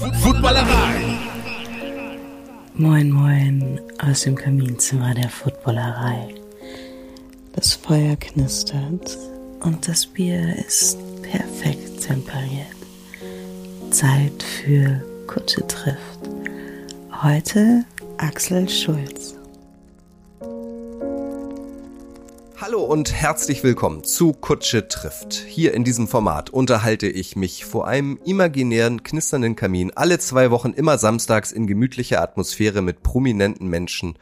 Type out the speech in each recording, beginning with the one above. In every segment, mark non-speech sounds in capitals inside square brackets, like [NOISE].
Footballerei. Moin, moin aus dem Kaminzimmer der Footballerei. Das Feuer knistert und das Bier ist perfekt temperiert. Zeit für Kutsche trifft. Heute Axel Schulz. Hallo und herzlich willkommen zu Kutsche trifft. Hier in diesem Format unterhalte ich mich vor einem imaginären, knisternden Kamin alle zwei Wochen immer samstags in gemütlicher Atmosphäre mit prominenten Menschen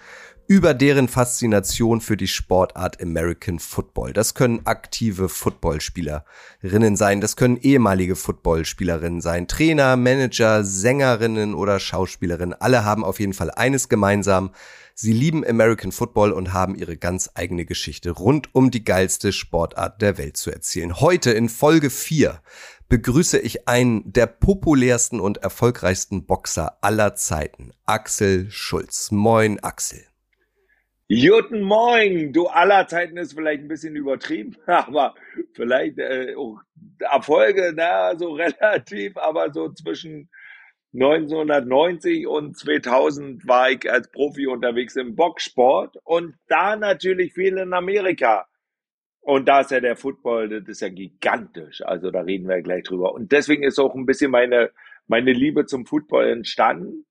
über deren Faszination für die Sportart American Football. Das können aktive Footballspielerinnen sein, das können ehemalige Footballspielerinnen sein, Trainer, Manager, Sängerinnen oder Schauspielerinnen. Alle haben auf jeden Fall eines gemeinsam. Sie lieben American Football und haben ihre ganz eigene Geschichte rund um die geilste Sportart der Welt zu erzählen. Heute in Folge 4 begrüße ich einen der populärsten und erfolgreichsten Boxer aller Zeiten, Axel Schulz. Moin, Axel. Guten Morgen, du aller Zeiten ist vielleicht ein bisschen übertrieben, [LAUGHS] aber vielleicht äh, auch Erfolge, na, so [LAUGHS] relativ, aber so zwischen 1990 und 2000 war ich als Profi unterwegs im Boxsport und da natürlich viel in Amerika. Und da ist ja der Football, das ist ja gigantisch. Also da reden wir gleich drüber. Und deswegen ist auch ein bisschen meine, meine Liebe zum Football entstanden,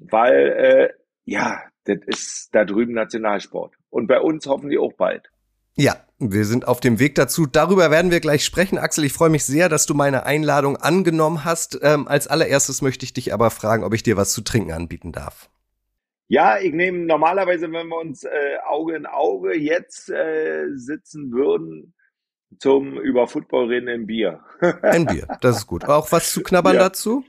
weil, äh, ja, das ist da drüben Nationalsport. Und bei uns hoffentlich auch bald. Ja, wir sind auf dem Weg dazu. Darüber werden wir gleich sprechen. Axel, ich freue mich sehr, dass du meine Einladung angenommen hast. Ähm, als allererstes möchte ich dich aber fragen, ob ich dir was zu trinken anbieten darf. Ja, ich nehme normalerweise, wenn wir uns äh, Auge in Auge jetzt äh, sitzen würden, zum über Football reden ein Bier. ein Bier, das ist gut. Auch was zu knabbern ja. dazu?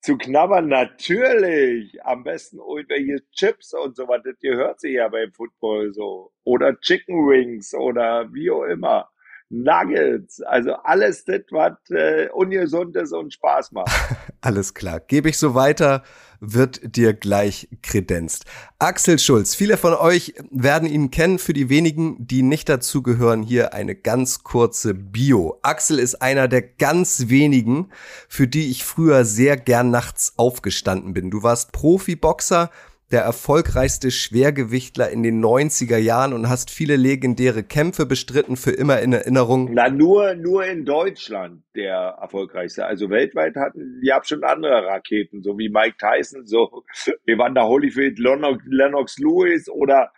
Zu knabbern, natürlich. Am besten irgendwelche Chips und so was. Das gehört sich ja beim Football so. Oder Chicken Wings oder wie auch immer. Nuggets, also alles das, was äh, ungesund ist und Spaß macht. [LAUGHS] alles klar. Gebe ich so weiter, wird dir gleich kredenzt. Axel Schulz, viele von euch werden ihn kennen. Für die wenigen, die nicht dazugehören, hier eine ganz kurze Bio. Axel ist einer der ganz wenigen, für die ich früher sehr gern nachts aufgestanden bin. Du warst Profiboxer, der erfolgreichste Schwergewichtler in den 90er Jahren und hast viele legendäre Kämpfe bestritten, für immer in Erinnerung. Na, nur, nur in Deutschland der erfolgreichste. Also weltweit hatten, die haben schon andere Raketen, so wie Mike Tyson, so Evander Holyfield, Lennox, Lennox Lewis oder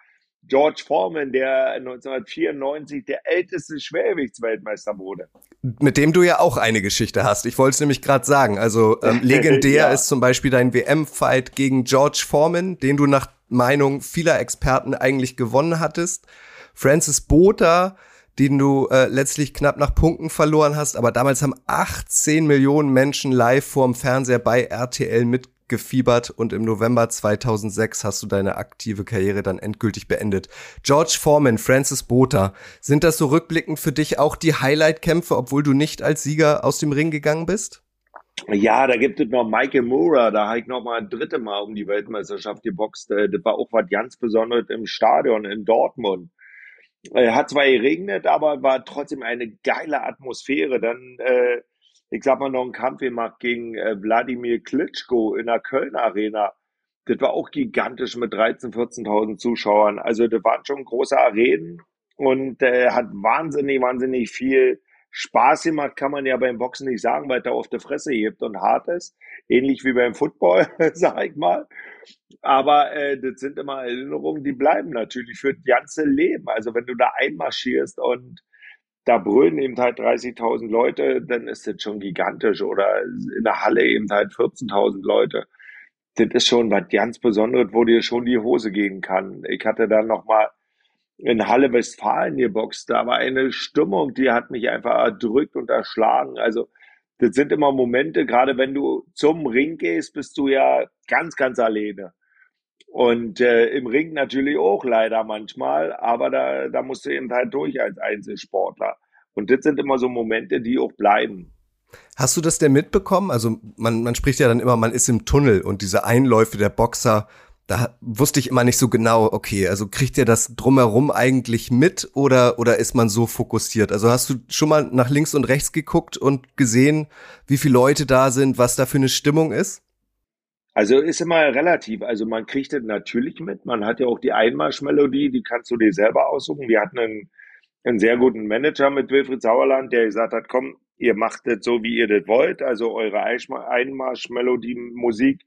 George Foreman, der 1994 der älteste Schwergewichtsweltmeister wurde. Mit dem du ja auch eine Geschichte hast. Ich wollte es nämlich gerade sagen. Also ähm, [LAUGHS] legendär ja. ist zum Beispiel dein WM-Fight gegen George Foreman, den du nach Meinung vieler Experten eigentlich gewonnen hattest. Francis Botha, den du äh, letztlich knapp nach Punkten verloren hast, aber damals haben 18 Millionen Menschen live vorm Fernseher bei RTL mit gefiebert und im November 2006 hast du deine aktive Karriere dann endgültig beendet. George Foreman, Francis Botha, sind das so rückblickend für dich auch die Highlight-Kämpfe, obwohl du nicht als Sieger aus dem Ring gegangen bist? Ja, da gibt es noch Michael Moore, da habe ich noch mal ein dritte Mal um die Weltmeisterschaft geboxt. Äh, das war auch was ganz Besonderes im Stadion in Dortmund. Äh, hat zwar geregnet, aber war trotzdem eine geile Atmosphäre. Dann äh, ich sag mal, noch einen Kampf gemacht gegen äh, Wladimir Klitschko in der Köln Arena. Das war auch gigantisch mit 13.000, 14.000 Zuschauern. Also das waren schon große Arenen und äh, hat wahnsinnig, wahnsinnig viel Spaß gemacht, kann man ja beim Boxen nicht sagen, weil der auf der Fresse hebt und hart ist. Ähnlich wie beim Football, [LAUGHS] sag ich mal. Aber äh, das sind immer Erinnerungen, die bleiben natürlich für das ganze Leben. Also wenn du da einmarschierst und da brüllen eben halt 30.000 Leute, dann ist das schon gigantisch. Oder in der Halle eben halt 14.000 Leute. Das ist schon was ganz Besonderes, wo dir schon die Hose gehen kann. Ich hatte dann nochmal in Halle Westfalen geboxt. Da war eine Stimmung, die hat mich einfach erdrückt und erschlagen. Also, das sind immer Momente, gerade wenn du zum Ring gehst, bist du ja ganz, ganz alleine. Und äh, im Ring natürlich auch leider manchmal, aber da, da musst du eben halt durch als Einzelsportler. Und das sind immer so Momente, die auch bleiben. Hast du das denn mitbekommen? Also man, man spricht ja dann immer, man ist im Tunnel und diese Einläufe der Boxer, da wusste ich immer nicht so genau, okay, also kriegt ihr das drumherum eigentlich mit oder, oder ist man so fokussiert? Also hast du schon mal nach links und rechts geguckt und gesehen, wie viele Leute da sind, was da für eine Stimmung ist? Also ist immer relativ. Also man kriegt das natürlich mit. Man hat ja auch die Einmarschmelodie, die kannst du dir selber aussuchen. Wir hatten einen, einen sehr guten Manager mit Wilfried Sauerland, der gesagt hat, komm, ihr macht das so, wie ihr das wollt. Also eure Einmarschmelodie, Musik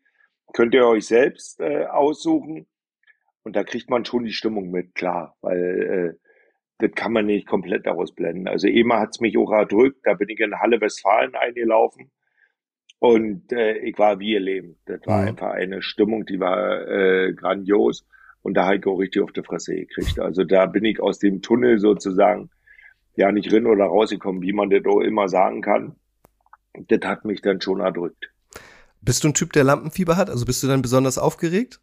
könnt ihr euch selbst äh, aussuchen. Und da kriegt man schon die Stimmung mit, klar, weil äh, das kann man nicht komplett ausblenden. Also immer hat's mich auch erdrückt, da bin ich in Halle Westfalen eingelaufen und äh, ich war wie ihr Leben. Das war mhm. einfach eine Stimmung, die war äh, grandios und da habe ich auch richtig auf die Fresse gekriegt. Also da bin ich aus dem Tunnel sozusagen ja nicht rein oder rausgekommen, wie man das auch immer sagen kann. Das hat mich dann schon erdrückt. Bist du ein Typ, der Lampenfieber hat? Also bist du dann besonders aufgeregt?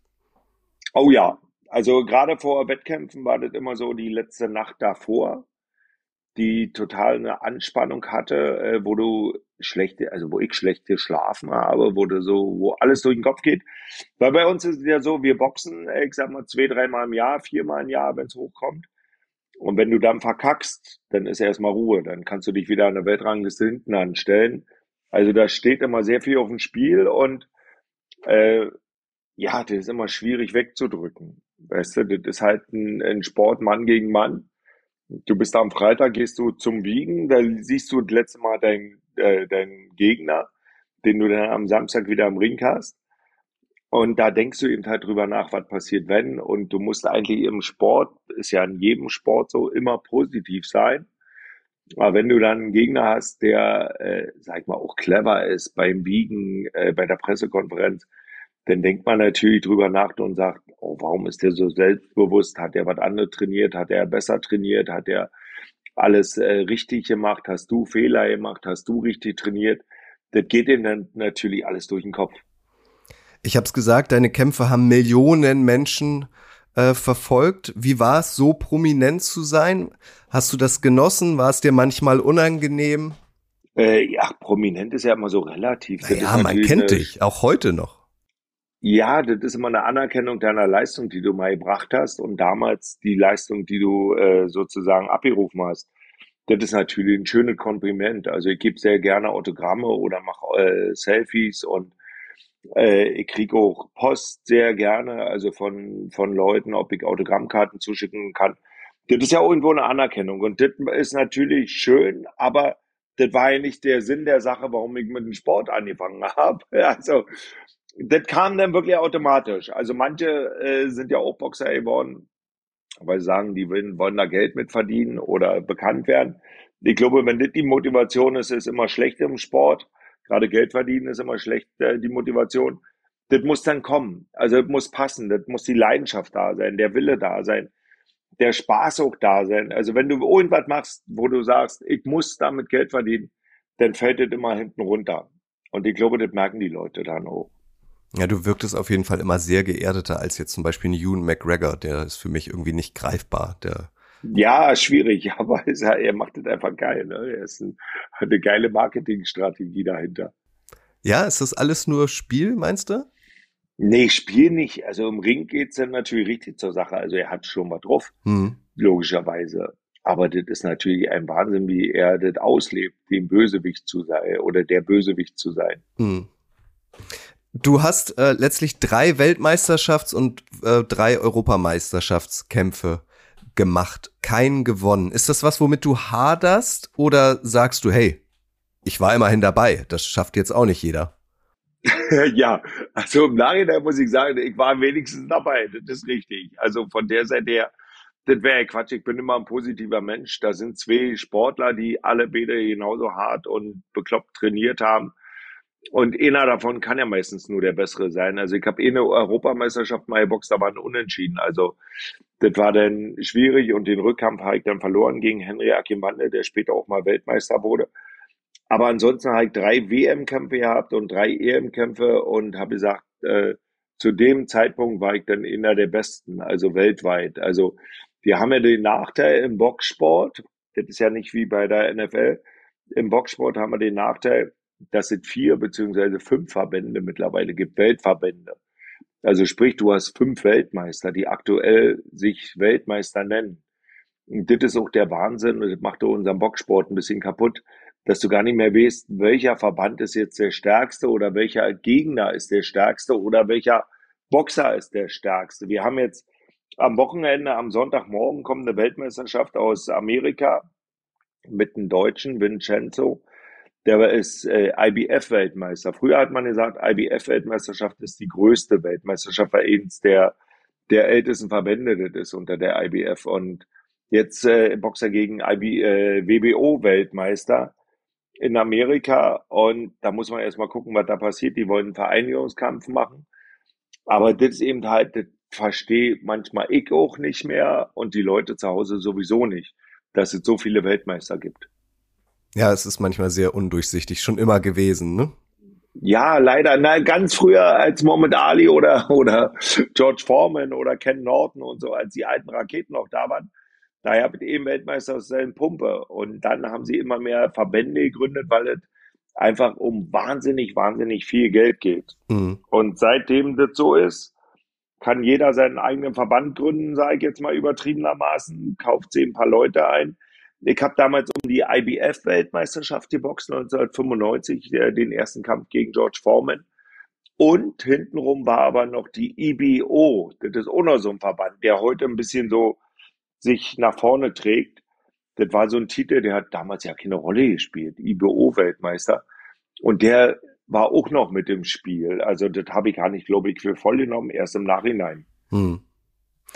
Oh ja. Also gerade vor Wettkämpfen war das immer so die letzte Nacht davor, die total eine Anspannung hatte, äh, wo du schlechte, also wo ich schlecht geschlafen habe, wo du so, wo alles durch den Kopf geht. Weil bei uns ist es ja so, wir boxen, ich sag mal, zwei, dreimal im Jahr, viermal im Jahr, wenn es hochkommt. Und wenn du dann verkackst, dann ist erstmal Ruhe. Dann kannst du dich wieder an der Weltrangliste hinten anstellen. Also da steht immer sehr viel auf dem Spiel und äh, ja, das ist immer schwierig wegzudrücken. Weißt du, das ist halt ein, ein Sport Mann gegen Mann. Du bist am Freitag, gehst du zum Wiegen, da siehst du das letzte Mal deinen äh, dein Gegner, den du dann am Samstag wieder am Ring hast. Und da denkst du eben halt drüber nach, was passiert, wenn. Und du musst eigentlich im Sport, ist ja in jedem Sport so, immer positiv sein. Aber wenn du dann einen Gegner hast, der, äh, sag mal, auch clever ist beim Wiegen, äh, bei der Pressekonferenz, dann denkt man natürlich drüber nach und sagt, oh, warum ist der so selbstbewusst? Hat er was anderes trainiert? Hat er besser trainiert? Hat er alles äh, richtig gemacht? Hast du Fehler gemacht? Hast du richtig trainiert? Das geht ihm dann natürlich alles durch den Kopf. Ich habe es gesagt, deine Kämpfe haben Millionen Menschen äh, verfolgt. Wie war es, so prominent zu sein? Hast du das genossen? War es dir manchmal unangenehm? Äh, ja, prominent ist ja immer so relativ. Ja, man kennt dich, auch heute noch. Ja, das ist immer eine Anerkennung deiner Leistung, die du mal gebracht hast und damals die Leistung, die du äh, sozusagen abgerufen hast. Das ist natürlich ein schönes Kompliment. Also ich gebe sehr gerne Autogramme oder mache äh, Selfies und äh, ich kriege auch Post sehr gerne, also von, von Leuten, ob ich Autogrammkarten zuschicken kann. Das ist ja irgendwo eine Anerkennung und das ist natürlich schön, aber das war ja nicht der Sinn der Sache, warum ich mit dem Sport angefangen [LAUGHS] habe. Also das kam dann wirklich automatisch. Also manche äh, sind ja auch Boxer geworden, weil sie sagen, die wollen, wollen da Geld mit verdienen oder bekannt werden. Ich glaube, wenn das die Motivation ist, ist immer schlecht im Sport. Gerade Geld verdienen ist immer schlecht, äh, die Motivation. Das muss dann kommen. Also das muss passen. Das muss die Leidenschaft da sein, der Wille da sein, der Spaß auch da sein. Also wenn du irgendwas machst, wo du sagst, ich muss damit Geld verdienen, dann fällt das immer hinten runter. Und ich glaube, das merken die Leute dann auch. Ja, du wirktest auf jeden Fall immer sehr geerdeter als jetzt zum Beispiel ein Ewan McGregor. Der ist für mich irgendwie nicht greifbar. Der ja, schwierig, [LAUGHS] aber er macht das einfach geil. Ne? Er ist ein, hat eine geile Marketingstrategie dahinter. Ja, ist das alles nur Spiel, meinst du? Nee, Spiel nicht. Also im Ring geht's dann natürlich richtig zur Sache. Also er hat schon mal drauf, hm. logischerweise. Aber das ist natürlich ein Wahnsinn, wie er das auslebt, dem Bösewicht zu sein oder der Bösewicht zu sein. Hm. Du hast äh, letztlich drei Weltmeisterschafts- und äh, drei Europameisterschaftskämpfe gemacht, keinen gewonnen. Ist das was, womit du haderst oder sagst du, hey, ich war immerhin dabei, das schafft jetzt auch nicht jeder? [LAUGHS] ja, also im Nachhinein muss ich sagen, ich war wenigstens dabei, das ist richtig. Also von der Seite her, das wäre Quatsch, ich bin immer ein positiver Mensch. Da sind zwei Sportler, die alle beide genauso hart und bekloppt trainiert haben. Und einer davon kann ja meistens nur der Bessere sein. Also ich habe eh eine Europameisterschaft mal geboxt, da waren unentschieden. Also das war dann schwierig und den Rückkampf habe ich dann verloren gegen Henry Akimande, der später auch mal Weltmeister wurde. Aber ansonsten habe ich drei WM-Kämpfe gehabt und drei EM-Kämpfe und habe gesagt, äh, zu dem Zeitpunkt war ich dann einer der Besten, also weltweit. Also wir haben ja den Nachteil im Boxsport, das ist ja nicht wie bei der NFL, im Boxsport haben wir den Nachteil, dass es vier beziehungsweise fünf Verbände mittlerweile gibt, Weltverbände. Also sprich, du hast fünf Weltmeister, die aktuell sich Weltmeister nennen. Und das ist auch der Wahnsinn und das macht unseren Boxsport ein bisschen kaputt, dass du gar nicht mehr weißt, welcher Verband ist jetzt der stärkste oder welcher Gegner ist der stärkste oder welcher Boxer ist der stärkste. Wir haben jetzt am Wochenende, am Sonntagmorgen kommt eine Weltmeisterschaft aus Amerika mit einem Deutschen, Vincenzo. Der ist äh, IBF-Weltmeister. Früher hat man gesagt, IBF-Weltmeisterschaft ist die größte Weltmeisterschaft, weil eins der, der ältesten Verbände das ist unter der IBF. Und jetzt äh, Boxer gegen IB, äh, WBO-Weltmeister in Amerika. Und da muss man erstmal gucken, was da passiert. Die wollen einen Vereinigungskampf machen. Aber das ist eben halt, das verstehe manchmal ich auch nicht mehr und die Leute zu Hause sowieso nicht, dass es so viele Weltmeister gibt. Ja, es ist manchmal sehr undurchsichtig, schon immer gewesen, ne? Ja, leider. Na, ganz früher als Mohammed Ali oder, [LAUGHS] oder George Foreman oder Ken Norton und so, als die alten Raketen noch da waren, da habt eben Weltmeister aus der Pumpe. Und dann haben sie immer mehr Verbände gegründet, weil es einfach um wahnsinnig, wahnsinnig viel Geld geht. Mhm. Und seitdem das so ist, kann jeder seinen eigenen Verband gründen, sage ich jetzt mal übertriebenermaßen, kauft sie ein paar Leute ein. Ich habe damals um die IBF-Weltmeisterschaft geboxt, 1995, äh, den ersten Kampf gegen George Foreman. Und hintenrum war aber noch die IBO, das ist auch noch so ein Verband, der heute ein bisschen so sich nach vorne trägt. Das war so ein Titel, der hat damals ja keine Rolle gespielt, IBO-Weltmeister. Und der war auch noch mit im Spiel. Also das habe ich gar nicht, glaube ich, für voll genommen, erst im Nachhinein. Hm.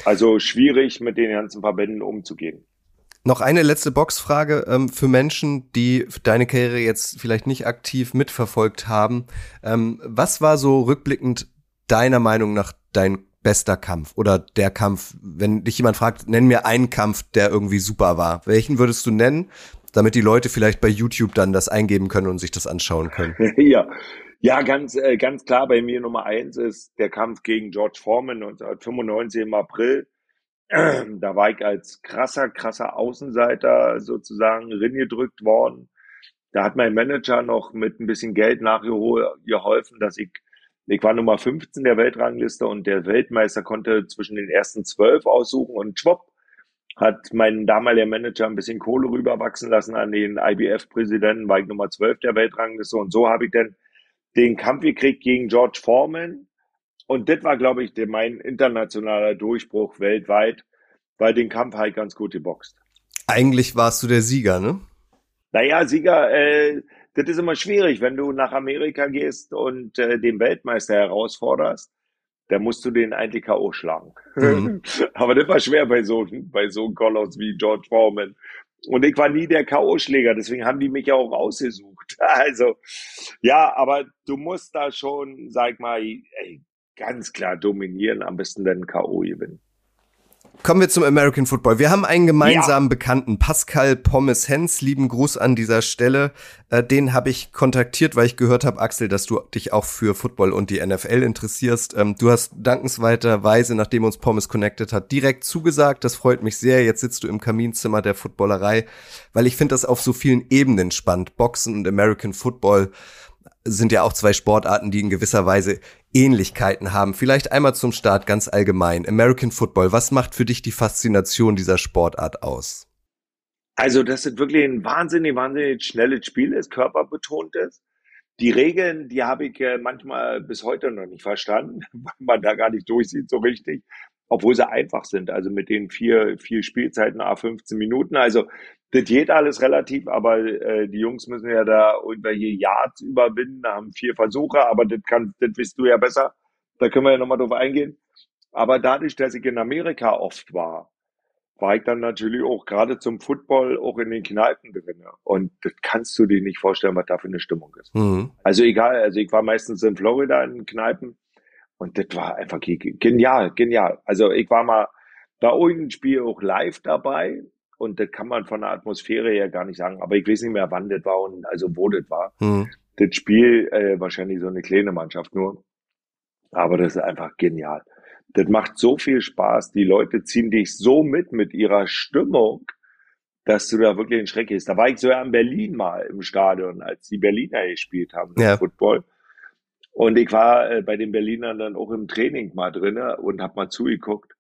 Also schwierig, mit den ganzen Verbänden umzugehen. Noch eine letzte Boxfrage ähm, für Menschen, die deine Karriere jetzt vielleicht nicht aktiv mitverfolgt haben. Ähm, was war so rückblickend deiner Meinung nach dein bester Kampf oder der Kampf, wenn dich jemand fragt, nenn mir einen Kampf, der irgendwie super war. Welchen würdest du nennen? damit die Leute vielleicht bei YouTube dann das eingeben können und sich das anschauen können. [LAUGHS] ja. Ja, ganz, äh, ganz klar, bei mir Nummer eins ist der Kampf gegen George Foreman 1995 im April. [CLEARS THROAT] Da war ich als krasser, krasser Außenseiter sozusagen ringedrückt worden. Da hat mein Manager noch mit ein bisschen Geld nachgeholfen, dass ich, ich war Nummer 15 der Weltrangliste und der Weltmeister konnte zwischen den ersten zwölf aussuchen und schwupp, hat mein damaliger Manager ein bisschen Kohle rüberwachsen lassen an den IBF-Präsidenten, war ich Nummer 12 der Weltrangliste und so habe ich dann den Kampf gekriegt gegen George Foreman und das war, glaube ich, der, mein internationaler Durchbruch weltweit, weil den Kampf halt ganz gut geboxt. Eigentlich warst du der Sieger, ne? Naja, Sieger, äh, das ist immer schwierig, wenn du nach Amerika gehst und äh, den Weltmeister herausforderst da musst du den eigentlich K.O. schlagen. Mhm. [LAUGHS] Aber das war schwer bei so, bei so Colors wie George Foreman. Und ich war nie der K.O.-Schläger, deswegen haben die mich ja auch ausgesucht. [LAUGHS] Also, ja, aber du musst da schon, sag mal, ey, ganz klar dominieren, am besten dann K.O. gewinnen. Kommen wir zum American Football. Wir haben einen gemeinsamen ja. Bekannten, Pascal Pommes Hens. Lieben Gruß an dieser Stelle. Äh, den habe ich kontaktiert, weil ich gehört habe, Axel, dass du dich auch für Football und die NFL interessierst. Ähm, du hast dankenswerterweise, nachdem uns Pommes connected hat, direkt zugesagt. Das freut mich sehr. Jetzt sitzt du im Kaminzimmer der Footballerei, weil ich finde das auf so vielen Ebenen spannend. Boxen und American Football sind ja auch zwei Sportarten, die in gewisser Weise Ähnlichkeiten haben. Vielleicht einmal zum Start ganz allgemein. American Football, was macht für dich die Faszination dieser Sportart aus? Also, dass es wirklich ein wahnsinnig, wahnsinnig schnelles Spiel ist, körperbetont ist. Die Regeln, die habe ich äh, manchmal bis heute noch nicht verstanden, [LAUGHS] weil man da gar nicht durchsieht so richtig obwohl sie einfach sind. Also mit den vier, vier Spielzeiten a 15 Minuten. Also das geht alles relativ, aber äh, die Jungs müssen ja da irgendwelche Yards überwinden, haben vier Versuche, aber das kann, das wisst du ja besser. Da können wir ja nochmal drauf eingehen. Aber dadurch, dass ich in Amerika oft war, war ich dann natürlich auch gerade zum Football auch in den Kneipen drin. Und das kannst du dir nicht vorstellen, was da für eine Stimmung ist. Mhm. Also egal, also ich war meistens in Florida in Kneipen und das war einfach genial, genial. Also ich war mal bei irgendeinem Spiel auch live dabei und das kann man von der Atmosphäre her gar nicht sagen. Aber ich weiß nicht mehr, wann das war und also wo das war. Mhm. Das Spiel, äh, wahrscheinlich so eine kleine Mannschaft nur. Aber das ist einfach genial. Das macht so viel Spaß. Die Leute ziehen dich so mit mit ihrer Stimmung, dass du da wirklich in Schreck gehst. Da war ich sogar in Berlin mal im Stadion, als die Berliner gespielt haben, ja. Football. Und ich war äh, bei den Berlinern dann auch im Training mal drinne und habe mal zugeguckt.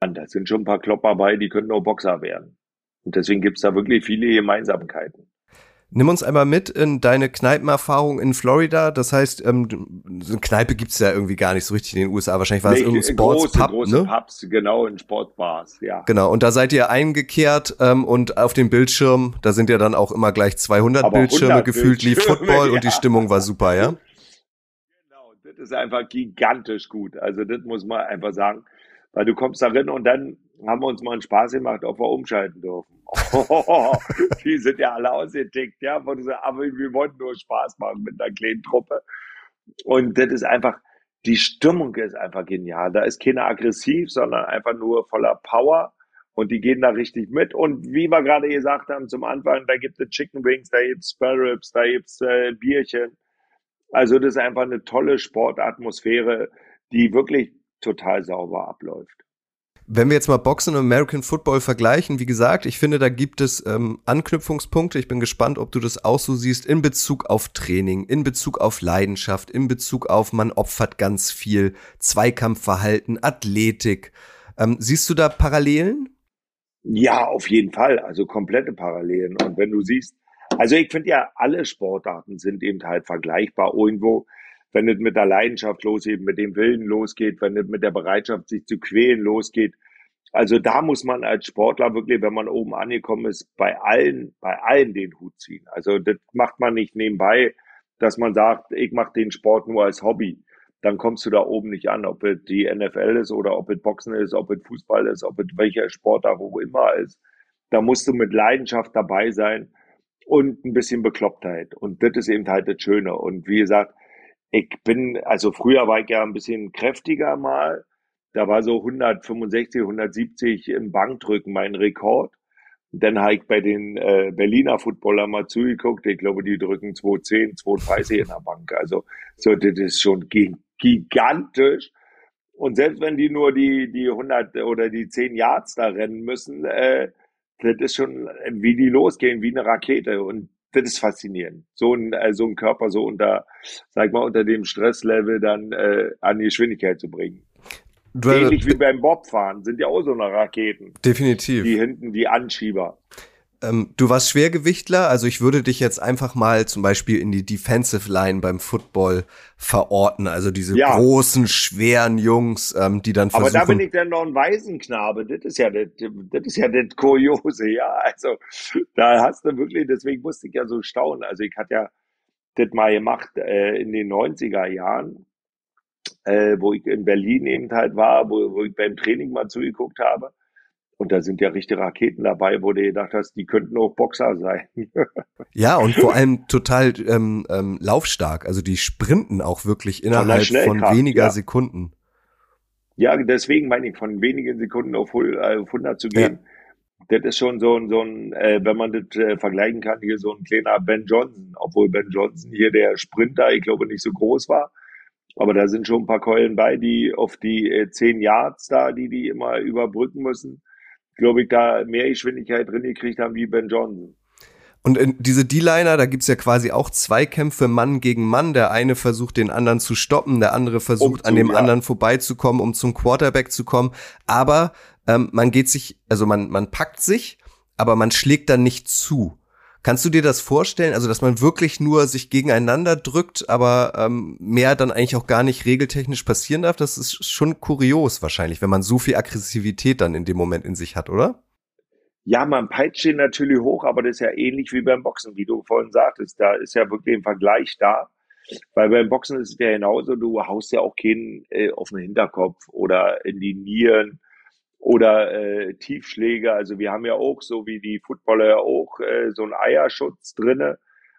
Mann, da sind schon ein paar Klopper bei, die können auch Boxer werden. Und deswegen gibt's da wirklich viele Gemeinsamkeiten. Nimm uns einmal mit in deine Kneipenerfahrung in Florida. Das heißt, ähm, so eine Kneipe gibt's ja irgendwie gar nicht so richtig in den USA. Wahrscheinlich war es nee, irgendein Sportspub, große, große ne? Pubs, genau, in Sportbars, ja. Genau, und da seid ihr eingekehrt ähm, und auf dem Bildschirm, da sind ja dann auch immer gleich 200 Aber Bildschirme gefühlt, lief Football ja. und die Stimmung war super, ja? Genau, das ist einfach gigantisch gut. Also das muss man einfach sagen. Weil du kommst da rein und dann haben wir uns mal einen Spaß gemacht, ob wir umschalten dürfen. Oh, [LAUGHS] [LAUGHS] die sind ja alle ausgetickt, ja, aber wir wollten nur Spaß machen mit einer kleinen Truppe. Und das ist einfach, die Stimmung ist einfach genial. Da ist keiner aggressiv, sondern einfach nur voller Power. Und die gehen da richtig mit. Und wie wir gerade gesagt haben zum Anfang, da gibt es Chicken Wings, da gibt's Spare Ribs, da gibt's äh, Bierchen. Also das ist einfach eine tolle Sportatmosphäre, die wirklich total sauber abläuft. Wenn wir jetzt mal Boxen und American Football vergleichen, wie gesagt, ich finde, da gibt es ähm, Anknüpfungspunkte. Ich bin gespannt, ob du das auch so siehst in Bezug auf Training, in Bezug auf Leidenschaft, in Bezug auf man opfert ganz viel, Zweikampfverhalten, Athletik. Ähm, siehst du da Parallelen? Ja, auf jeden Fall. Also komplette Parallelen. Und wenn du siehst, also ich finde ja, alle Sportarten sind eben halt vergleichbar irgendwo wenn es mit der Leidenschaft losgeht, mit dem Willen losgeht, wenn es mit der Bereitschaft, sich zu quälen losgeht. Also da muss man als Sportler wirklich, wenn man oben angekommen ist, bei allen, bei allen den Hut ziehen. Also das macht man nicht nebenbei, dass man sagt, ich mache den Sport nur als Hobby. Dann kommst du da oben nicht an, ob es die NFL ist oder ob es Boxen ist, ob es Fußball ist, ob es welcher Sport da wo immer ist. Da musst du mit Leidenschaft dabei sein und ein bisschen Beklopptheit. Und das ist eben halt das Schöne. Und wie gesagt, ich bin, also früher war ich ja ein bisschen kräftiger mal. Da war so 165, 170 im Bankdrücken mein Rekord. Dann habe ich bei den äh, Berliner Footballer mal zugeguckt. Ich glaube, die drücken 210, 230 in der Bank. Also so, das ist schon gigantisch. Und selbst wenn die nur die, die 100 oder die 10 Yards da rennen müssen, äh, das ist schon, wie die losgehen, wie eine Rakete. Und das ist faszinierend. So ein, äh, so ein Körper so unter, sag mal, unter dem Stresslevel dann äh, an die Geschwindigkeit zu bringen. Du, Ähnlich wie beim Bobfahren sind ja auch so eine Raketen. Definitiv. Die hinten, die Anschieber. Ähm, du warst Schwergewichtler, also ich würde dich jetzt einfach mal zum Beispiel in die Defensive Line beim Football verorten, also diese ja. großen, schweren Jungs, ähm, die dann versuchen. Aber da bin ich dann noch ein Waisenknabe, das ist ja das, das ist ja das Kuriose, ja, also da hast du wirklich, deswegen musste ich ja so staunen, also ich hatte ja das mal gemacht äh, in den 90er Jahren, äh, wo ich in Berlin eben halt war, wo, wo ich beim Training mal zugeguckt habe und da sind ja richtige Raketen dabei, wo du gedacht hast, die könnten auch Boxer sein. [LAUGHS] ja, und vor allem total ähm, ähm, laufstark. Also die sprinten auch wirklich innerhalb von, von weniger ja. Sekunden. Ja, deswegen meine ich, von wenigen Sekunden auf 100 zu gehen. Ja. Das ist schon so ein, so ein äh, wenn man das äh, vergleichen kann, hier so ein kleiner Ben Johnson. Obwohl Ben Johnson hier der Sprinter, ich glaube, nicht so groß war. Aber da sind schon ein paar Keulen bei, die auf die äh, 10 Yards da, die die immer überbrücken müssen glaube ich, da mehr Geschwindigkeit drin gekriegt haben wie Ben Johnson. Und in diese D-Liner, da gibt's ja quasi auch Zweikämpfe Mann gegen Mann. Der eine versucht, den anderen zu stoppen, der andere versucht, um an dem ja. anderen vorbeizukommen, um zum Quarterback zu kommen. Aber ähm, man geht sich, also man, man packt sich, aber man schlägt dann nicht zu. Kannst du dir das vorstellen, also dass man wirklich nur sich gegeneinander drückt, aber ähm, mehr dann eigentlich auch gar nicht regeltechnisch passieren darf? Das ist schon kurios wahrscheinlich, wenn man so viel Aggressivität dann in dem Moment in sich hat, oder? Ja, man peitscht ihn natürlich hoch, aber das ist ja ähnlich wie beim Boxen, wie du vorhin sagtest. Da ist ja wirklich ein Vergleich da. Weil beim Boxen ist es ja genauso, du haust ja auch keinen äh, auf den Hinterkopf oder in die Nieren oder äh, Tiefschläge. Also wir haben ja auch, so wie die Footballer ja auch, äh, so einen Eierschutz drinne.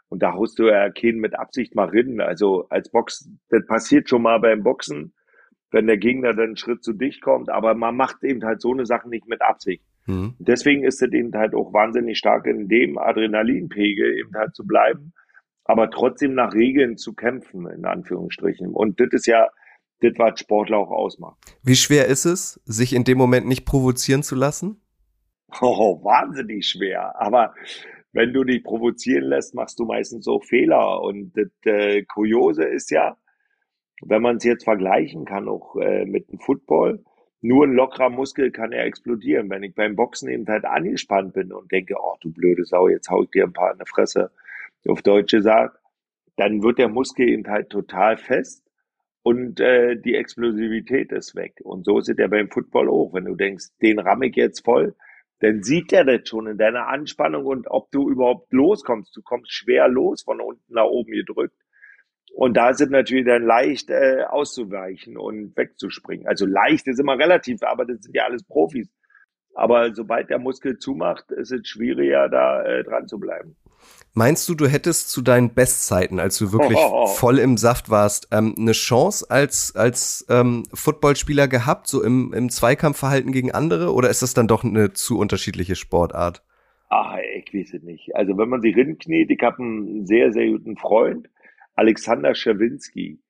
Und da haust du ja keinen mit Absicht mal rein. Also als Box, das passiert schon mal beim Boxen, wenn der Gegner dann einen Schritt zu dicht kommt. Aber man macht eben halt so eine Sache nicht mit Absicht. Mhm. Deswegen ist es eben halt auch wahnsinnig stark in dem Adrenalinpegel eben halt zu bleiben, aber trotzdem nach Regeln zu kämpfen, in Anführungsstrichen. Und das ist ja das, was Sportler auch ausmacht. Wie schwer ist es, sich in dem Moment nicht provozieren zu lassen? [LAUGHS] Oh, wahnsinnig schwer. Aber wenn du dich provozieren lässt, machst du meistens so Fehler. Und das äh, Kuriose ist ja, wenn man es jetzt vergleichen kann, auch äh, mit dem Football, nur ein lockerer Muskel kann ja explodieren. Wenn ich beim Boxen eben halt angespannt bin und denke, oh du blöde Sau, jetzt hau ich dir ein paar in die Fresse, auf Deutsch gesagt, dann wird der Muskel eben halt total fest und äh, die Explosivität ist weg. Und so ist es ja beim Football auch. Wenn du denkst, den ramme ich jetzt voll, dann sieht er das schon in deiner Anspannung und ob du überhaupt loskommst. Du kommst schwer los von unten nach oben gedrückt. Und da sind natürlich dann leicht äh, auszuweichen und wegzuspringen. Also leicht ist immer relativ, aber das sind ja alles Profis. Aber sobald der Muskel zumacht, ist es schwieriger, da äh, dran zu bleiben. Meinst du, du hättest zu deinen Bestzeiten, als du wirklich oh, oh, oh. voll im Saft warst, ähm, eine Chance als, als ähm, Footballspieler gehabt, so im, im Zweikampfverhalten gegen andere? Oder ist das dann doch eine zu unterschiedliche Sportart? Ach, ich weiß es nicht. Also wenn man sich rinkniet, ich habe einen sehr, sehr guten Freund, Alexander Schawinski.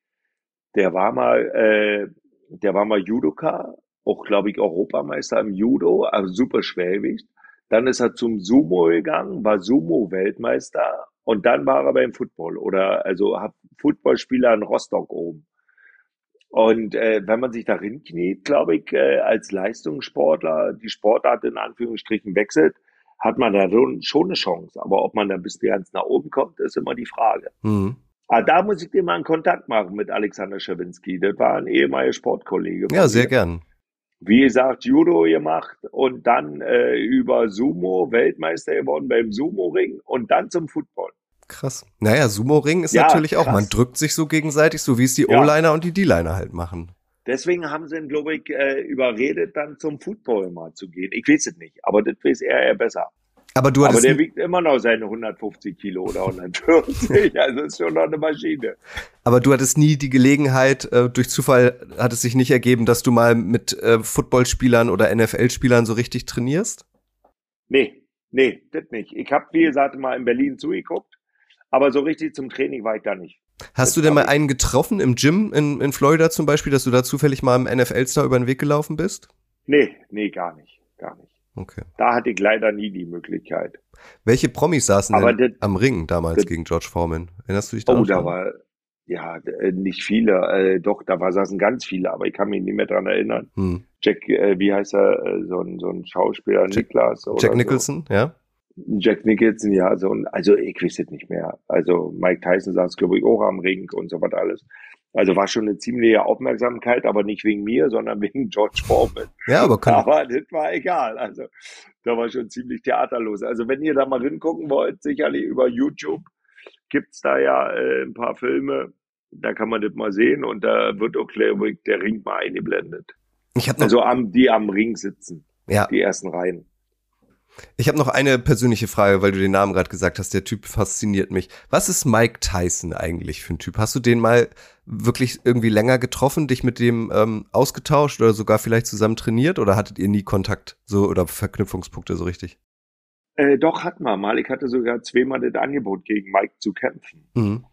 Der war mal, äh, der war mal Judoka, auch glaube ich Europameister im Judo, also super Schwergewicht. Dann ist er zum Sumo gegangen, war Sumo-Weltmeister und dann war er beim Football oder also hat Footballspieler in Rostock oben. Und äh, wenn man sich darin kniet, glaube ich, äh, als Leistungssportler die Sportart in Anführungsstrichen wechselt, hat man da schon eine Chance. Aber ob man da bis ganz nach oben kommt, ist immer die Frage. Mhm. Aber da muss ich dir mal einen Kontakt machen mit Alexander Schawinski. Das war ein ehemaliger Sportkollege. Ja, sehr gern wie gesagt, Judo gemacht und dann äh, über Sumo Weltmeister geworden beim Sumo-Ring und dann zum Football. Krass. Naja, Sumo-Ring ist ja, natürlich auch, krass. man drückt sich so gegenseitig, so wie es die ja. O-Liner und die D-Liner halt machen. Deswegen haben sie ihn, glaube ich, äh, überredet, dann zum Football mal zu gehen. Ich weiß es nicht, aber das weiß er ja besser. Aber du hattest. Aber der wiegt immer noch seine 150 Kilo oder 140. [LAUGHS] also ist schon noch eine Maschine. Aber du hattest nie die Gelegenheit, äh, durch Zufall hat es sich nicht ergeben, dass du mal mit äh, Footballspielern oder NFL-Spielern so richtig trainierst? Nee, nee, das nicht. Ich habe, wie gesagt, mal in Berlin zugeguckt, aber so richtig zum Training war ich da nicht. Hast das du denn mal einen getroffen im Gym in, in Florida zum Beispiel, dass du da zufällig mal im NFL-Star über den Weg gelaufen bist? Nee, nee, gar nicht, gar nicht. Okay. Da hatte ich leider nie die Möglichkeit. Welche Promis saßen denn das, am Ring damals das, gegen George Foreman? Erinnerst du dich da? Oh, da war, ja, äh, nicht viele, äh, doch, da war, saßen ganz viele, aber ich kann mich nicht mehr dran erinnern. Hm. Jack, äh, wie heißt er, äh, so ein, so ein Schauspieler, Jack, Niklas oder Jack Nicholson, so. ja? Jack Nicholson, ja, so ein, also ich weiß es nicht mehr. Also Mike Tyson saß, glaube ich, auch am Ring und so was alles. Also war schon eine ziemliche Aufmerksamkeit, aber nicht wegen mir, sondern [LAUGHS] wegen George Foreman. Ja, aber kann Aber das war egal. Also da war schon ziemlich theaterlos. Also wenn ihr da mal hingucken wollt, sicherlich über YouTube gibt's da ja äh, ein paar Filme. Da kann man das mal sehen und da wird auch der Ring mal eingeblendet. Ich hab noch also am, die am Ring sitzen. Ja. Die ersten Reihen. Ich habe noch eine persönliche Frage, weil du den Namen gerade gesagt hast. Der Typ fasziniert mich. Was ist Mike Tyson eigentlich für ein Typ? Hast du den mal wirklich irgendwie länger getroffen, dich mit dem ähm, ausgetauscht oder sogar vielleicht zusammen trainiert oder hattet ihr nie Kontakt so oder Verknüpfungspunkte so richtig? Äh, doch, hat man mal. Ich hatte sogar zweimal das Angebot, gegen Mike zu kämpfen. Mhm.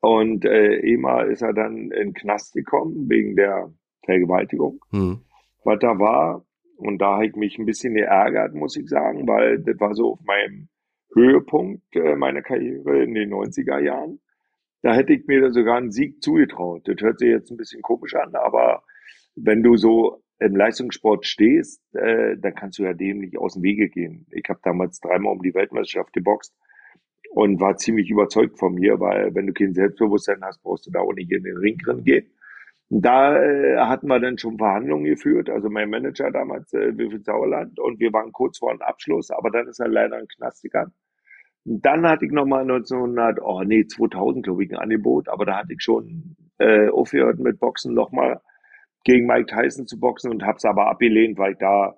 Und äh, einmal ist er dann in den Knast gekommen wegen der Vergewaltigung. Mhm. Was da war, und da habe ich mich ein bisschen geärgert, muss ich sagen, weil das war so auf meinem Höhepunkt äh, meiner Karriere in den 90er Jahren. Da hätte ich mir sogar einen Sieg zugetraut. Das hört sich jetzt ein bisschen komisch an, aber wenn du so im Leistungssport stehst, äh, dann kannst du ja dem nicht aus dem Wege gehen. Ich habe damals dreimal um die Weltmeisterschaft geboxt und war ziemlich überzeugt von mir, weil wenn du kein Selbstbewusstsein hast, brauchst du da auch nicht in den Ring gehen. Da äh, hatten wir dann schon Verhandlungen geführt, also mein Manager damals, äh, Wilfried Sauerland, und wir waren kurz vor dem Abschluss, aber dann ist er leider ein Knast gegangen. Und dann hatte ich nochmal 1900, oh nee, 2000 glaube ich ein Angebot, aber da hatte ich schon äh, aufgehört mit Boxen nochmal gegen Mike Tyson zu boxen und hab's aber abgelehnt, weil ich da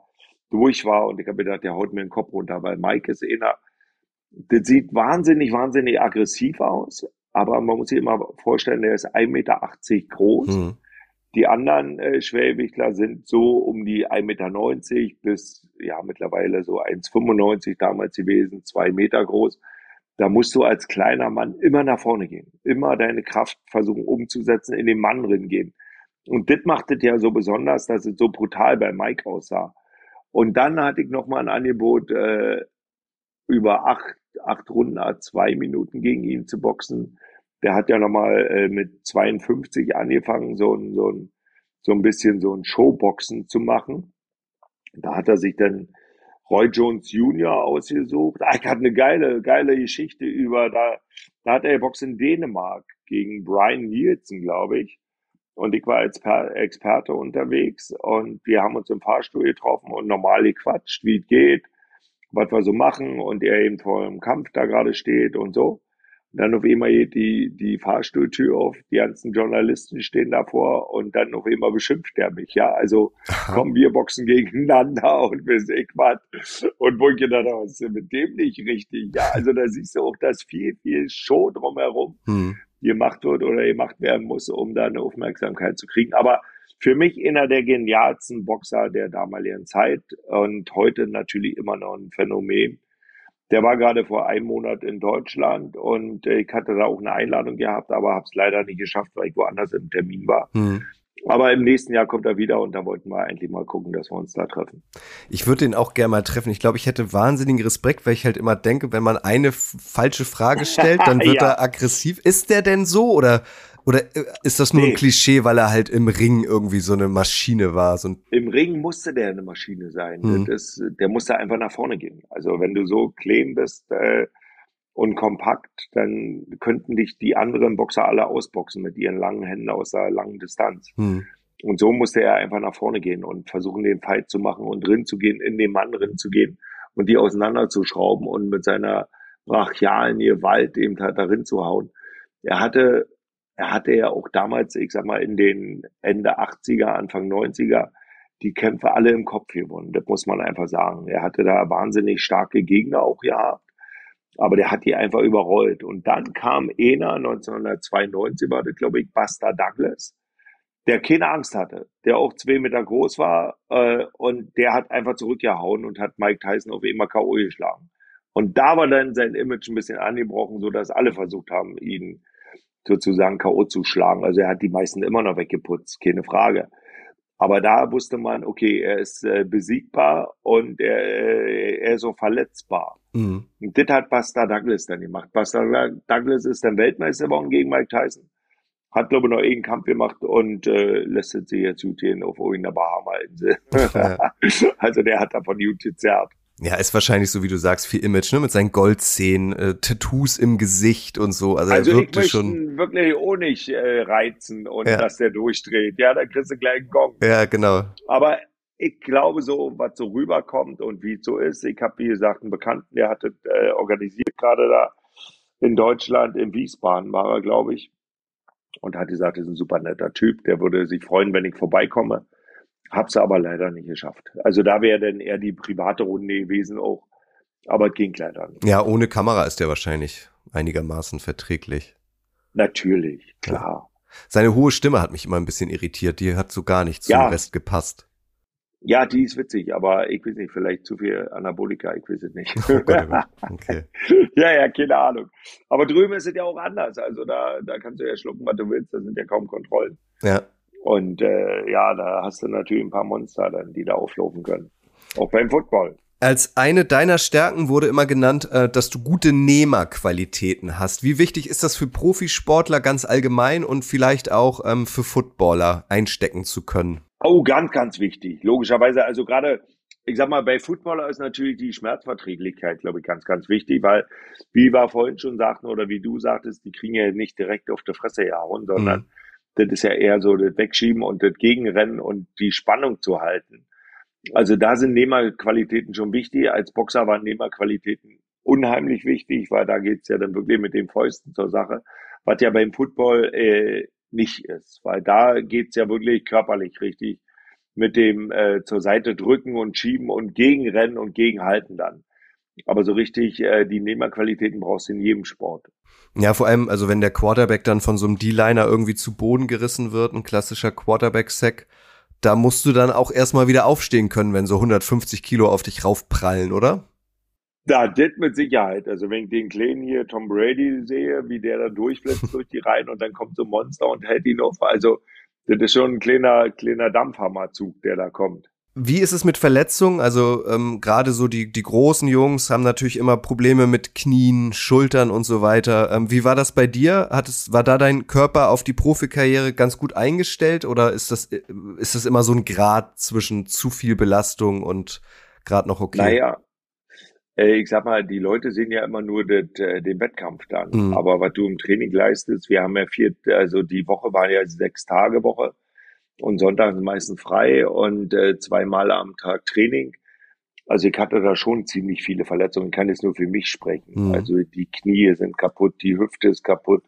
durch war und ich habe gedacht, der haut mir den Kopf runter, weil Mike ist einer, das sieht wahnsinnig, wahnsinnig aggressiv aus, aber man muss sich immer vorstellen, der ist 1,80 Meter groß. Mhm. Die anderen äh, Schwergewichtler sind so um die 1,90 Meter bis ja mittlerweile so 1,95 damals gewesen, zwei Meter groß. Da musst du als kleiner Mann immer nach vorne gehen, immer deine Kraft versuchen umzusetzen, in den Mann drin gehen. Und das macht es ja so besonders, dass es so brutal bei Mike aussah. Und dann hatte ich noch mal ein Angebot, äh, über acht, acht Runden, zwei Minuten gegen ihn zu boxen. Der hat ja nochmal äh, mit 52 angefangen, so ein, so ein, so ein bisschen so ein Showboxen zu machen. Da hat er sich dann Roy Jones Jr. ausgesucht. Ah, ich hatte eine geile, geile Geschichte über, da, da hat er Box in Dänemark gegen Brian Nielsen, glaube ich. Und ich war als Experte unterwegs und wir haben uns im Fahrstuhl getroffen und normal gequatscht, wie es geht, was wir so machen und er eben vor dem Kampf da gerade steht und so. Und dann auf einmal geht die, die Fahrstuhltür auf, die ganzen Journalisten stehen davor und dann auf einmal beschimpft er mich. Ja, also Aha. kommen wir boxen gegeneinander [LAUGHS] und wir sehen was. Und wo ich gedacht habe, was ist mit dem nicht richtig? Ja, also da siehst du auch, dass viel, viel Show drumherum hm. gemacht wird oder gemacht werden muss, um da eine Aufmerksamkeit zu kriegen. Aber für mich einer der genialsten Boxer der damaligen Zeit und heute natürlich immer noch ein Phänomen. Der war gerade vor einem Monat in Deutschland und ich hatte da auch eine Einladung gehabt, aber habe es leider nicht geschafft, weil ich woanders im Termin war. Hm. Aber im nächsten Jahr kommt er wieder und da wollten wir eigentlich mal gucken, dass wir uns da treffen. Ich würde den auch gerne mal treffen. Ich glaube, ich hätte wahnsinnigen Respekt, weil ich halt immer denke, wenn man eine falsche Frage stellt, dann [LAUGHS] wird ja. er aggressiv. Ist der denn so oder oder äh, ist das nur nee. ein Klischee, weil er halt im Ring irgendwie so eine Maschine war? So Im Ring musste der eine Maschine sein. Hm. Das, der musste einfach nach vorne gehen. Also wenn du so clean bist äh, und kompakt, dann könnten dich die anderen Boxer alle ausboxen mit ihren langen Händen aus der langen Distanz. Hm. Und so musste er einfach nach vorne gehen und versuchen, den Fight zu machen und drin zu gehen, in den Mann drin zu gehen und die auseinanderzuschrauben und mit seiner brachialen Gewalt eben halt darin zu hauen. Er hatte er hatte ja auch damals, ich sag mal, in den Ende 80er, Anfang 90er, die Kämpfe alle im Kopf gewonnen. Das muss man einfach sagen. Er hatte da wahnsinnig starke Gegner auch gehabt. Aber der hat die einfach überrollt. Und dann kam einer, 1992 war das, glaube ich, Buster Douglas, der keine Angst hatte, der auch zwei Meter groß war, äh, und der hat einfach zurückgehauen und hat Mike Tyson auf immer K.O. geschlagen. Und da war dann sein Image ein bisschen angebrochen, so dass alle versucht haben, ihn sozusagen K.O. zu schlagen. Also er hat die meisten immer noch weggeputzt, keine Frage. Aber da wusste man, okay, er ist äh, besiegbar und er, äh, er ist so verletzbar. Mhm. Und das hat Buster Douglas dann gemacht. Buster Douglas ist dann Weltmeister geworden gegen Mike Tyson. Hat, glaube ich, noch irgendeinen Kampf gemacht und äh, lässt sich jetzt gut auf irgendeiner Bahama-Insel. [LAUGHS] [LAUGHS] Also der hat davon gut gezerrt. Ja, ist wahrscheinlich so, wie du sagst, viel Image, ne? Mit seinen Goldzähnen, äh, Tattoos im Gesicht und so. Also, also er wirkte ich schon wirklich Honig äh, reizen und ja. dass der durchdreht. Ja, da kriegst du gleich einen Gong. Ja, genau. Aber ich glaube so, was so rüberkommt und wie es so ist. Ich habe, wie gesagt, einen Bekannten, der hatte äh, organisiert gerade da in Deutschland, in Wiesbaden war er, glaube ich. Und hat gesagt, das ist ein super netter Typ, der würde sich freuen, wenn ich vorbeikomme. Hab's aber leider nicht geschafft. Also da wäre dann eher die private Runde gewesen auch. Aber es ging leider nicht. Ja, ohne Kamera ist der wahrscheinlich einigermaßen verträglich. Natürlich, klar. Ja. Seine hohe Stimme hat mich immer ein bisschen irritiert. Die hat so gar nicht zum ja. Rest gepasst. Ja, die ist witzig, aber ich weiß nicht, vielleicht zu viel Anabolika, ich weiß es nicht. [LAUGHS] Oh Gott, oh okay. [LAUGHS] ja, ja, keine Ahnung. Aber drüben ist es ja auch anders. Also da, da kannst du ja schlucken, was du willst, da sind ja kaum Kontrollen. Ja. Und äh, ja, da hast du natürlich ein paar Monster dann, die da auflaufen können. Auch beim Football. Als eine deiner Stärken wurde immer genannt, äh, dass du gute Nehmerqualitäten hast. Wie wichtig ist das für Profisportler ganz allgemein und vielleicht auch ähm, für Footballer einstecken zu können? Oh, ganz, ganz wichtig. Logischerweise, also gerade, ich sag mal, bei Footballer ist natürlich die Schmerzverträglichkeit, glaube ich, ganz, ganz wichtig, weil, wie wir vorhin schon sagten oder wie du sagtest, die kriegen ja nicht direkt auf der Fresse gehauen, sondern mhm das ist ja eher so das Wegschieben und das Gegenrennen und die Spannung zu halten. Also da sind Nehmerqualitäten schon wichtig. Als Boxer waren Nehmerqualitäten unheimlich wichtig, weil da geht's ja dann wirklich mit den Fäusten zur Sache, was ja beim Football äh, nicht ist, weil da geht's ja wirklich körperlich richtig mit dem äh, zur Seite drücken und schieben und gegenrennen und gegenhalten dann. Aber so richtig äh, die Nehmerqualitäten brauchst du in jedem Sport. Ja, vor allem, also wenn der Quarterback dann von so einem D-Liner irgendwie zu Boden gerissen wird, ein klassischer Quarterback-Sack, da musst du dann auch erstmal wieder aufstehen können, wenn so 150 Kilo auf dich raufprallen, oder? Da, das mit Sicherheit. Also wenn ich den Kleinen hier, Tom Brady, sehe, wie der da durchflitzt [LAUGHS] durch die Reihen und dann kommt so ein Monster und hält ihn auf. Also das ist schon ein kleiner, kleiner Dampfhammerzug, der da kommt. Wie ist es mit Verletzungen? Also ähm, gerade so die, die großen Jungs haben natürlich immer Probleme mit Knien, Schultern und so weiter. Ähm, wie war das bei dir? Hat es, war da dein Körper auf die Profikarriere ganz gut eingestellt oder ist das, äh, ist das immer so ein Grad zwischen zu viel Belastung und gerade noch okay? Naja, äh, ich sag mal, die Leute sehen ja immer nur det, äh, den Wettkampf dann. Mhm. Aber was du im Training leistest, wir haben ja vier, also die Woche war ja sechs Tage Woche und Sonntag meistens frei und äh, zweimal am Tag Training. Also ich hatte da schon ziemlich viele Verletzungen, ich kann jetzt nur für mich sprechen. Mhm. Also die Knie sind kaputt, die Hüfte ist kaputt,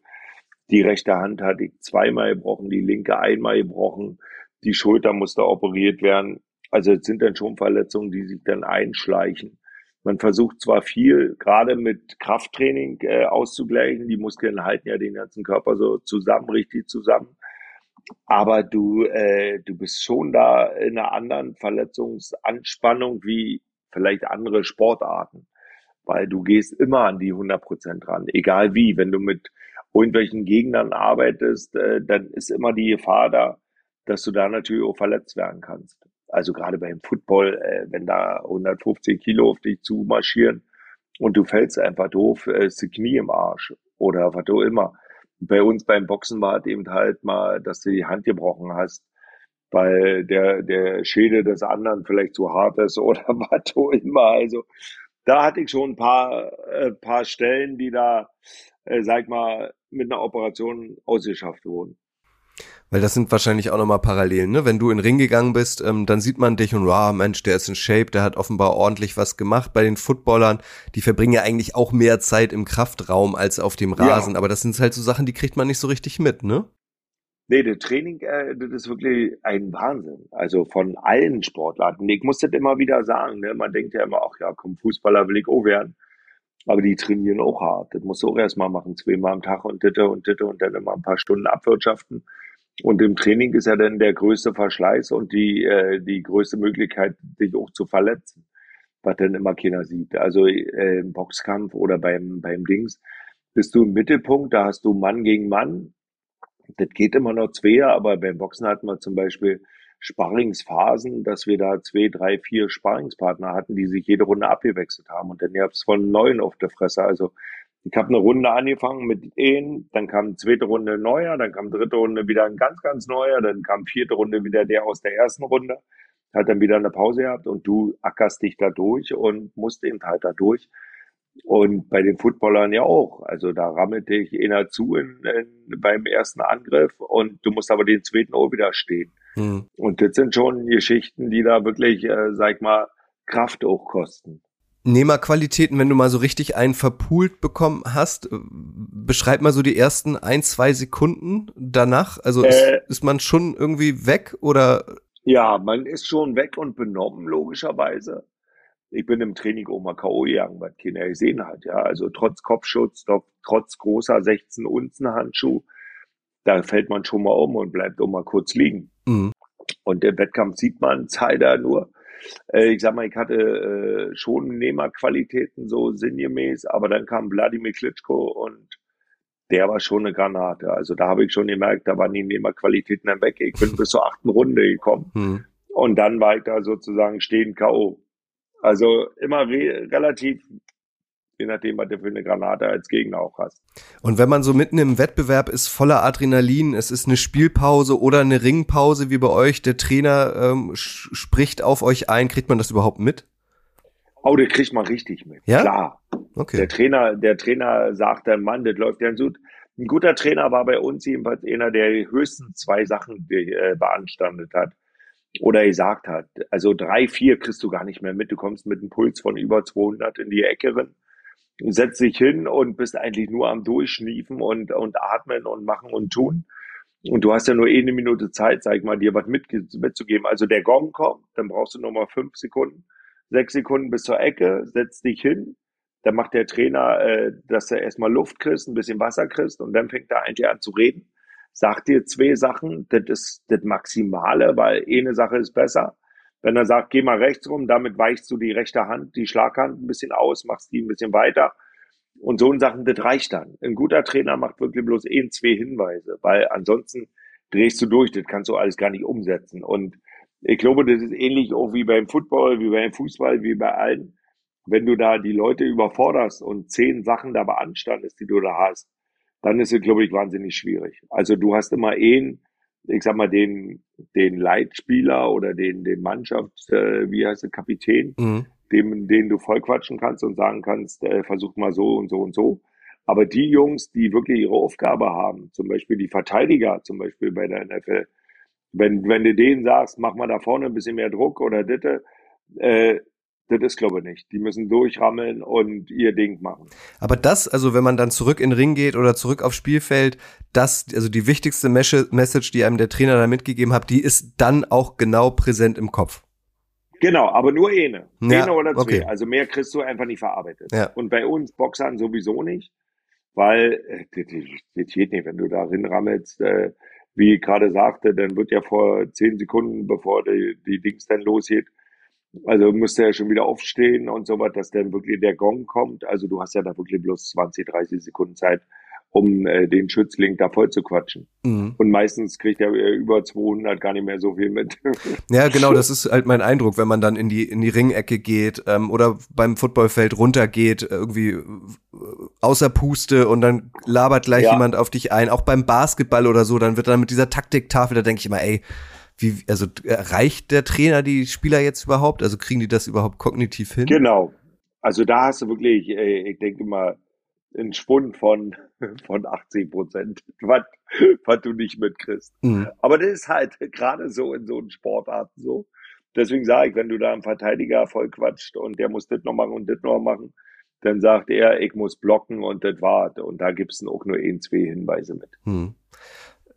die rechte Hand hatte ich zweimal gebrochen, die linke einmal gebrochen, die Schulter musste operiert werden. Also es sind dann schon Verletzungen, die sich dann einschleichen. Man versucht zwar viel, gerade mit Krafttraining äh, auszugleichen, die Muskeln halten ja den ganzen Körper so zusammen, richtig zusammen aber du, äh, du bist schon da in einer anderen Verletzungsanspannung wie vielleicht andere Sportarten, weil du gehst immer an die 100 Prozent ran, egal wie. Wenn du mit irgendwelchen Gegnern arbeitest, äh, dann ist immer die Gefahr da, dass du da natürlich auch verletzt werden kannst. Also gerade beim Football, äh, wenn da 150 Kilo auf dich zumarschieren und du fällst einfach doof, äh, ist die Knie im Arsch oder was auch immer bei uns beim Boxen war es eben halt mal, dass du die Hand gebrochen hast, weil der, der Schädel des anderen vielleicht zu hart ist [LAUGHS] oder was auch immer. Also da hatte ich schon ein paar, äh, paar Stellen, die da, äh, sag mal, mit einer Operation ausgeschafft wurden. Weil das sind wahrscheinlich auch nochmal Parallelen, ne? Wenn du in den Ring gegangen bist, ähm, dann sieht man dich und, wow, Mensch, der ist in Shape, der hat offenbar ordentlich was gemacht. Bei den Footballern, die verbringen ja eigentlich auch mehr Zeit im Kraftraum als auf dem Rasen. Ja. Aber das sind halt so Sachen, die kriegt man nicht so richtig mit, ne? Nee, das Training, äh, das ist wirklich ein Wahnsinn. Also von allen Sportarten. Ich muss das immer wieder sagen, ne? Man denkt ja immer, ach ja, komm, Fußballer will ich auch werden. Aber die trainieren auch hart. Das musst du auch erstmal machen, zweimal am Tag und ditte und ditte und dann immer ein paar Stunden abwirtschaften. Und im Training ist ja dann der größte Verschleiß und die, äh, die größte Möglichkeit, dich auch zu verletzen, was dann immer keiner sieht. Also äh, im Boxkampf oder beim, beim Dings bist du im Mittelpunkt, da hast du Mann gegen Mann. Das geht immer noch schwer, aber beim Boxen hatten wir zum Beispiel Sparringsphasen, dass wir da zwei, drei, vier Sparringspartner hatten, die sich jede Runde abgewechselt haben. Und dann gab es von neun auf der Fresse. Also ich habe eine Runde angefangen mit Ehen, dann kam zweite Runde neuer, dann kam dritte Runde wieder ein ganz, ganz neuer, dann kam vierte Runde wieder der aus der ersten Runde, hat dann wieder eine Pause gehabt und du ackerst dich da durch und musst eben halt da durch. Und bei den Footballern ja auch. Also da rammelt dich einer zu in, in, beim ersten Angriff und du musst aber den zweiten auch wieder stehen. Mhm. Und das sind schon Geschichten, die da wirklich, äh, sag mal, Kraft auch kosten. Nehmerqualitäten, wenn du mal so richtig einen verpult bekommen hast, äh, beschreib mal so die ersten ein, zwei Sekunden danach. Also äh, ist, ist, man schon irgendwie weg oder? Ja, man ist schon weg und benommen, logischerweise. Ich bin im Training auch mal K.O. gegangen, was keiner gesehen hat, ja. Also trotz Kopfschutz, trotz großer 16 Unzen Handschuh, da fällt man schon mal um und bleibt auch mal kurz liegen. Mhm. Und der Wettkampf sieht man, Zahl da nur äh, ich sag mal, ich hatte äh, schon Nehmerqualitäten, so sinngemäß, aber dann kam Wladimir Klitschko und der war schon eine Granate. Also da habe ich schon gemerkt, da waren die Nehmerqualitäten dann weg. Ich bin [LAUGHS] bis zur achten Runde gekommen. Hm. Und dann war ich da sozusagen stehen K.O. Also immer re relativ je nachdem, was du für eine Granate als Gegner auch hast. Und wenn man so mitten im Wettbewerb ist, voller Adrenalin, es ist eine Spielpause oder eine Ringpause wie bei euch, der Trainer ähm, spricht auf euch ein, kriegt man das überhaupt mit? Oh, der kriegt man richtig mit. Ja? Klar. Okay. Der Trainer, der Trainer sagt dann, Mann, das läuft ja gut. Ein guter Trainer war bei uns jedenfalls einer, der höchstens zwei Sachen äh, beanstandet hat oder gesagt hat. Also drei, vier kriegst du gar nicht mehr mit. Du kommst mit einem Puls von über 200 in die Ecke rein setzt dich hin und bist eigentlich nur am Durchschniefen und, und atmen und machen und tun. Und du hast ja nur eine Minute Zeit, sag ich mal, dir was mit, mitzugeben. Also der Gong kommt, dann brauchst du nochmal fünf Sekunden, sechs Sekunden bis zur Ecke, setzt dich hin. Dann macht der Trainer, äh, dass er erstmal Luft kriegst, ein bisschen Wasser kriegst und dann fängt er eigentlich an zu reden. Sagt dir zwei Sachen, das ist das Maximale, weil eine Sache ist besser. Wenn er sagt, geh mal rechts rum, damit weichst du die rechte Hand, die Schlaghand ein bisschen aus, machst die ein bisschen weiter. Und so Sachen, das reicht dann. Ein guter Trainer macht wirklich bloß ein, zwei Hinweise, weil ansonsten drehst du durch, das kannst du alles gar nicht umsetzen. Und ich glaube, das ist ähnlich auch wie beim Football, wie beim Fußball, wie bei allen. Wenn du da die Leute überforderst und zehn Sachen da beanstandest, die du da hast, dann ist es, glaube ich, wahnsinnig schwierig. Also du hast immer einen, ich sag mal, den, den Leitspieler oder den, den Mannschafts, äh, wie heißt der, Kapitän, mhm. dem, den du vollquatschen kannst und sagen kannst, äh, versuch mal so und so und so. Aber die Jungs, die wirklich ihre Aufgabe haben, zum Beispiel die Verteidiger, zum Beispiel bei der NFL, wenn, wenn du denen sagst, mach mal da vorne ein bisschen mehr Druck oder ditte, äh, das ist, glaube ich, nicht. Die müssen durchrammeln und ihr Ding machen. Aber das, also wenn man dann zurück in den Ring geht oder zurück aufs Spielfeld, das, also die wichtigste Message, die einem der Trainer da mitgegeben hat, die ist dann auch genau präsent im Kopf. Genau, aber nur eine. Ja, eine oder zwei. Okay. Also mehr kriegst du einfach nicht verarbeitet. Ja. Und bei uns Boxern sowieso nicht, weil äh, das, das geht nicht, wenn du da rinrammelst, äh, wie ich gerade sagte, dann wird ja vor zehn Sekunden, bevor die, die Dings dann losgeht, also müsste er schon wieder aufstehen und so was, dass dann wirklich der Gong kommt. Also du hast ja da wirklich bloß 20, 30 Sekunden Zeit, um äh, den Schützling da voll zu quatschen. Mhm. Und meistens kriegt er äh, über 200 gar nicht mehr so viel mit. [LAUGHS] Ja, genau, das ist halt mein Eindruck, wenn man dann in die in die Ringecke geht ähm, oder beim Footballfeld runtergeht, irgendwie äh, außer Puste und dann labert gleich ja. jemand auf dich ein. Auch beim Basketball oder so, dann wird dann mit dieser Taktiktafel, da denke ich immer, ey, wie, also erreicht der Trainer die Spieler jetzt überhaupt? Also kriegen die das überhaupt kognitiv hin? Genau. Also da hast du wirklich, äh, ich denke mal, einen Schwund von, von 80 Prozent, was, was du nicht mitkriegst. Mhm. Aber das ist halt gerade so in so einem Sportarten so. Deswegen sage ich, wenn du da einen Verteidiger voll quatscht und der muss das noch machen und das noch machen, dann sagt er, ich muss blocken und das war. Und da gibt es auch nur ein, zwei Hinweise mit. Mhm.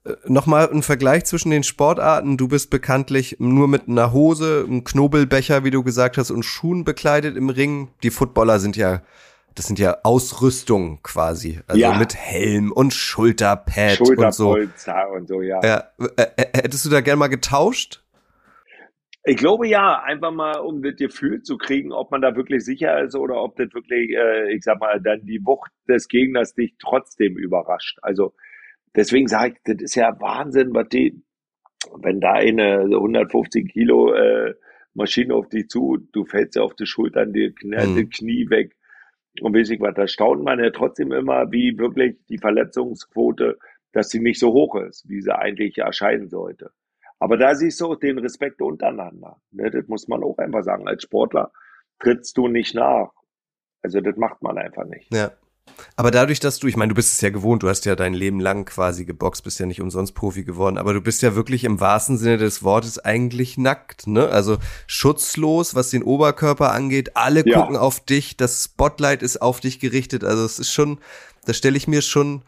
Äh, nochmal ein Vergleich zwischen den Sportarten. Du bist bekanntlich nur mit einer Hose, einem Knobelbecher, wie du gesagt hast, und Schuhen bekleidet im Ring. Die Footballer sind ja, das sind ja Ausrüstung quasi. Also ja. mit Helm und Schulterpad und so. und so, ja. ja. Äh, äh, hättest du da gern mal getauscht? Ich glaube ja, einfach mal, um das Gefühl zu kriegen, ob man da wirklich sicher ist oder ob das wirklich, äh, ich sag mal, dann die Wucht des Gegners dich trotzdem überrascht. Also deswegen sage ich, das ist ja Wahnsinn, was die, wenn da eine 150 Kilo äh, Maschine auf dich zu, du fällst ja auf die Schultern, die knallt mhm. Knie weg und weiß ich was. Da staunt man ja trotzdem immer, wie wirklich die Verletzungsquote, dass sie nicht so hoch ist, wie sie eigentlich erscheinen sollte. Aber da siehst du auch den Respekt untereinander. Ne? Das muss man auch einfach sagen. Als Sportler trittst du nicht nach. Also das macht man einfach nicht. Ja. Aber dadurch, dass du, ich meine, du bist es ja gewohnt, du hast ja dein Leben lang quasi geboxt, bist ja nicht umsonst Profi geworden, aber du bist ja wirklich im wahrsten Sinne des Wortes eigentlich nackt, ne? Also schutzlos, was den Oberkörper angeht. Alle ja. gucken auf dich, das Spotlight ist auf dich gerichtet. Also es ist schon, das stelle ich mir schon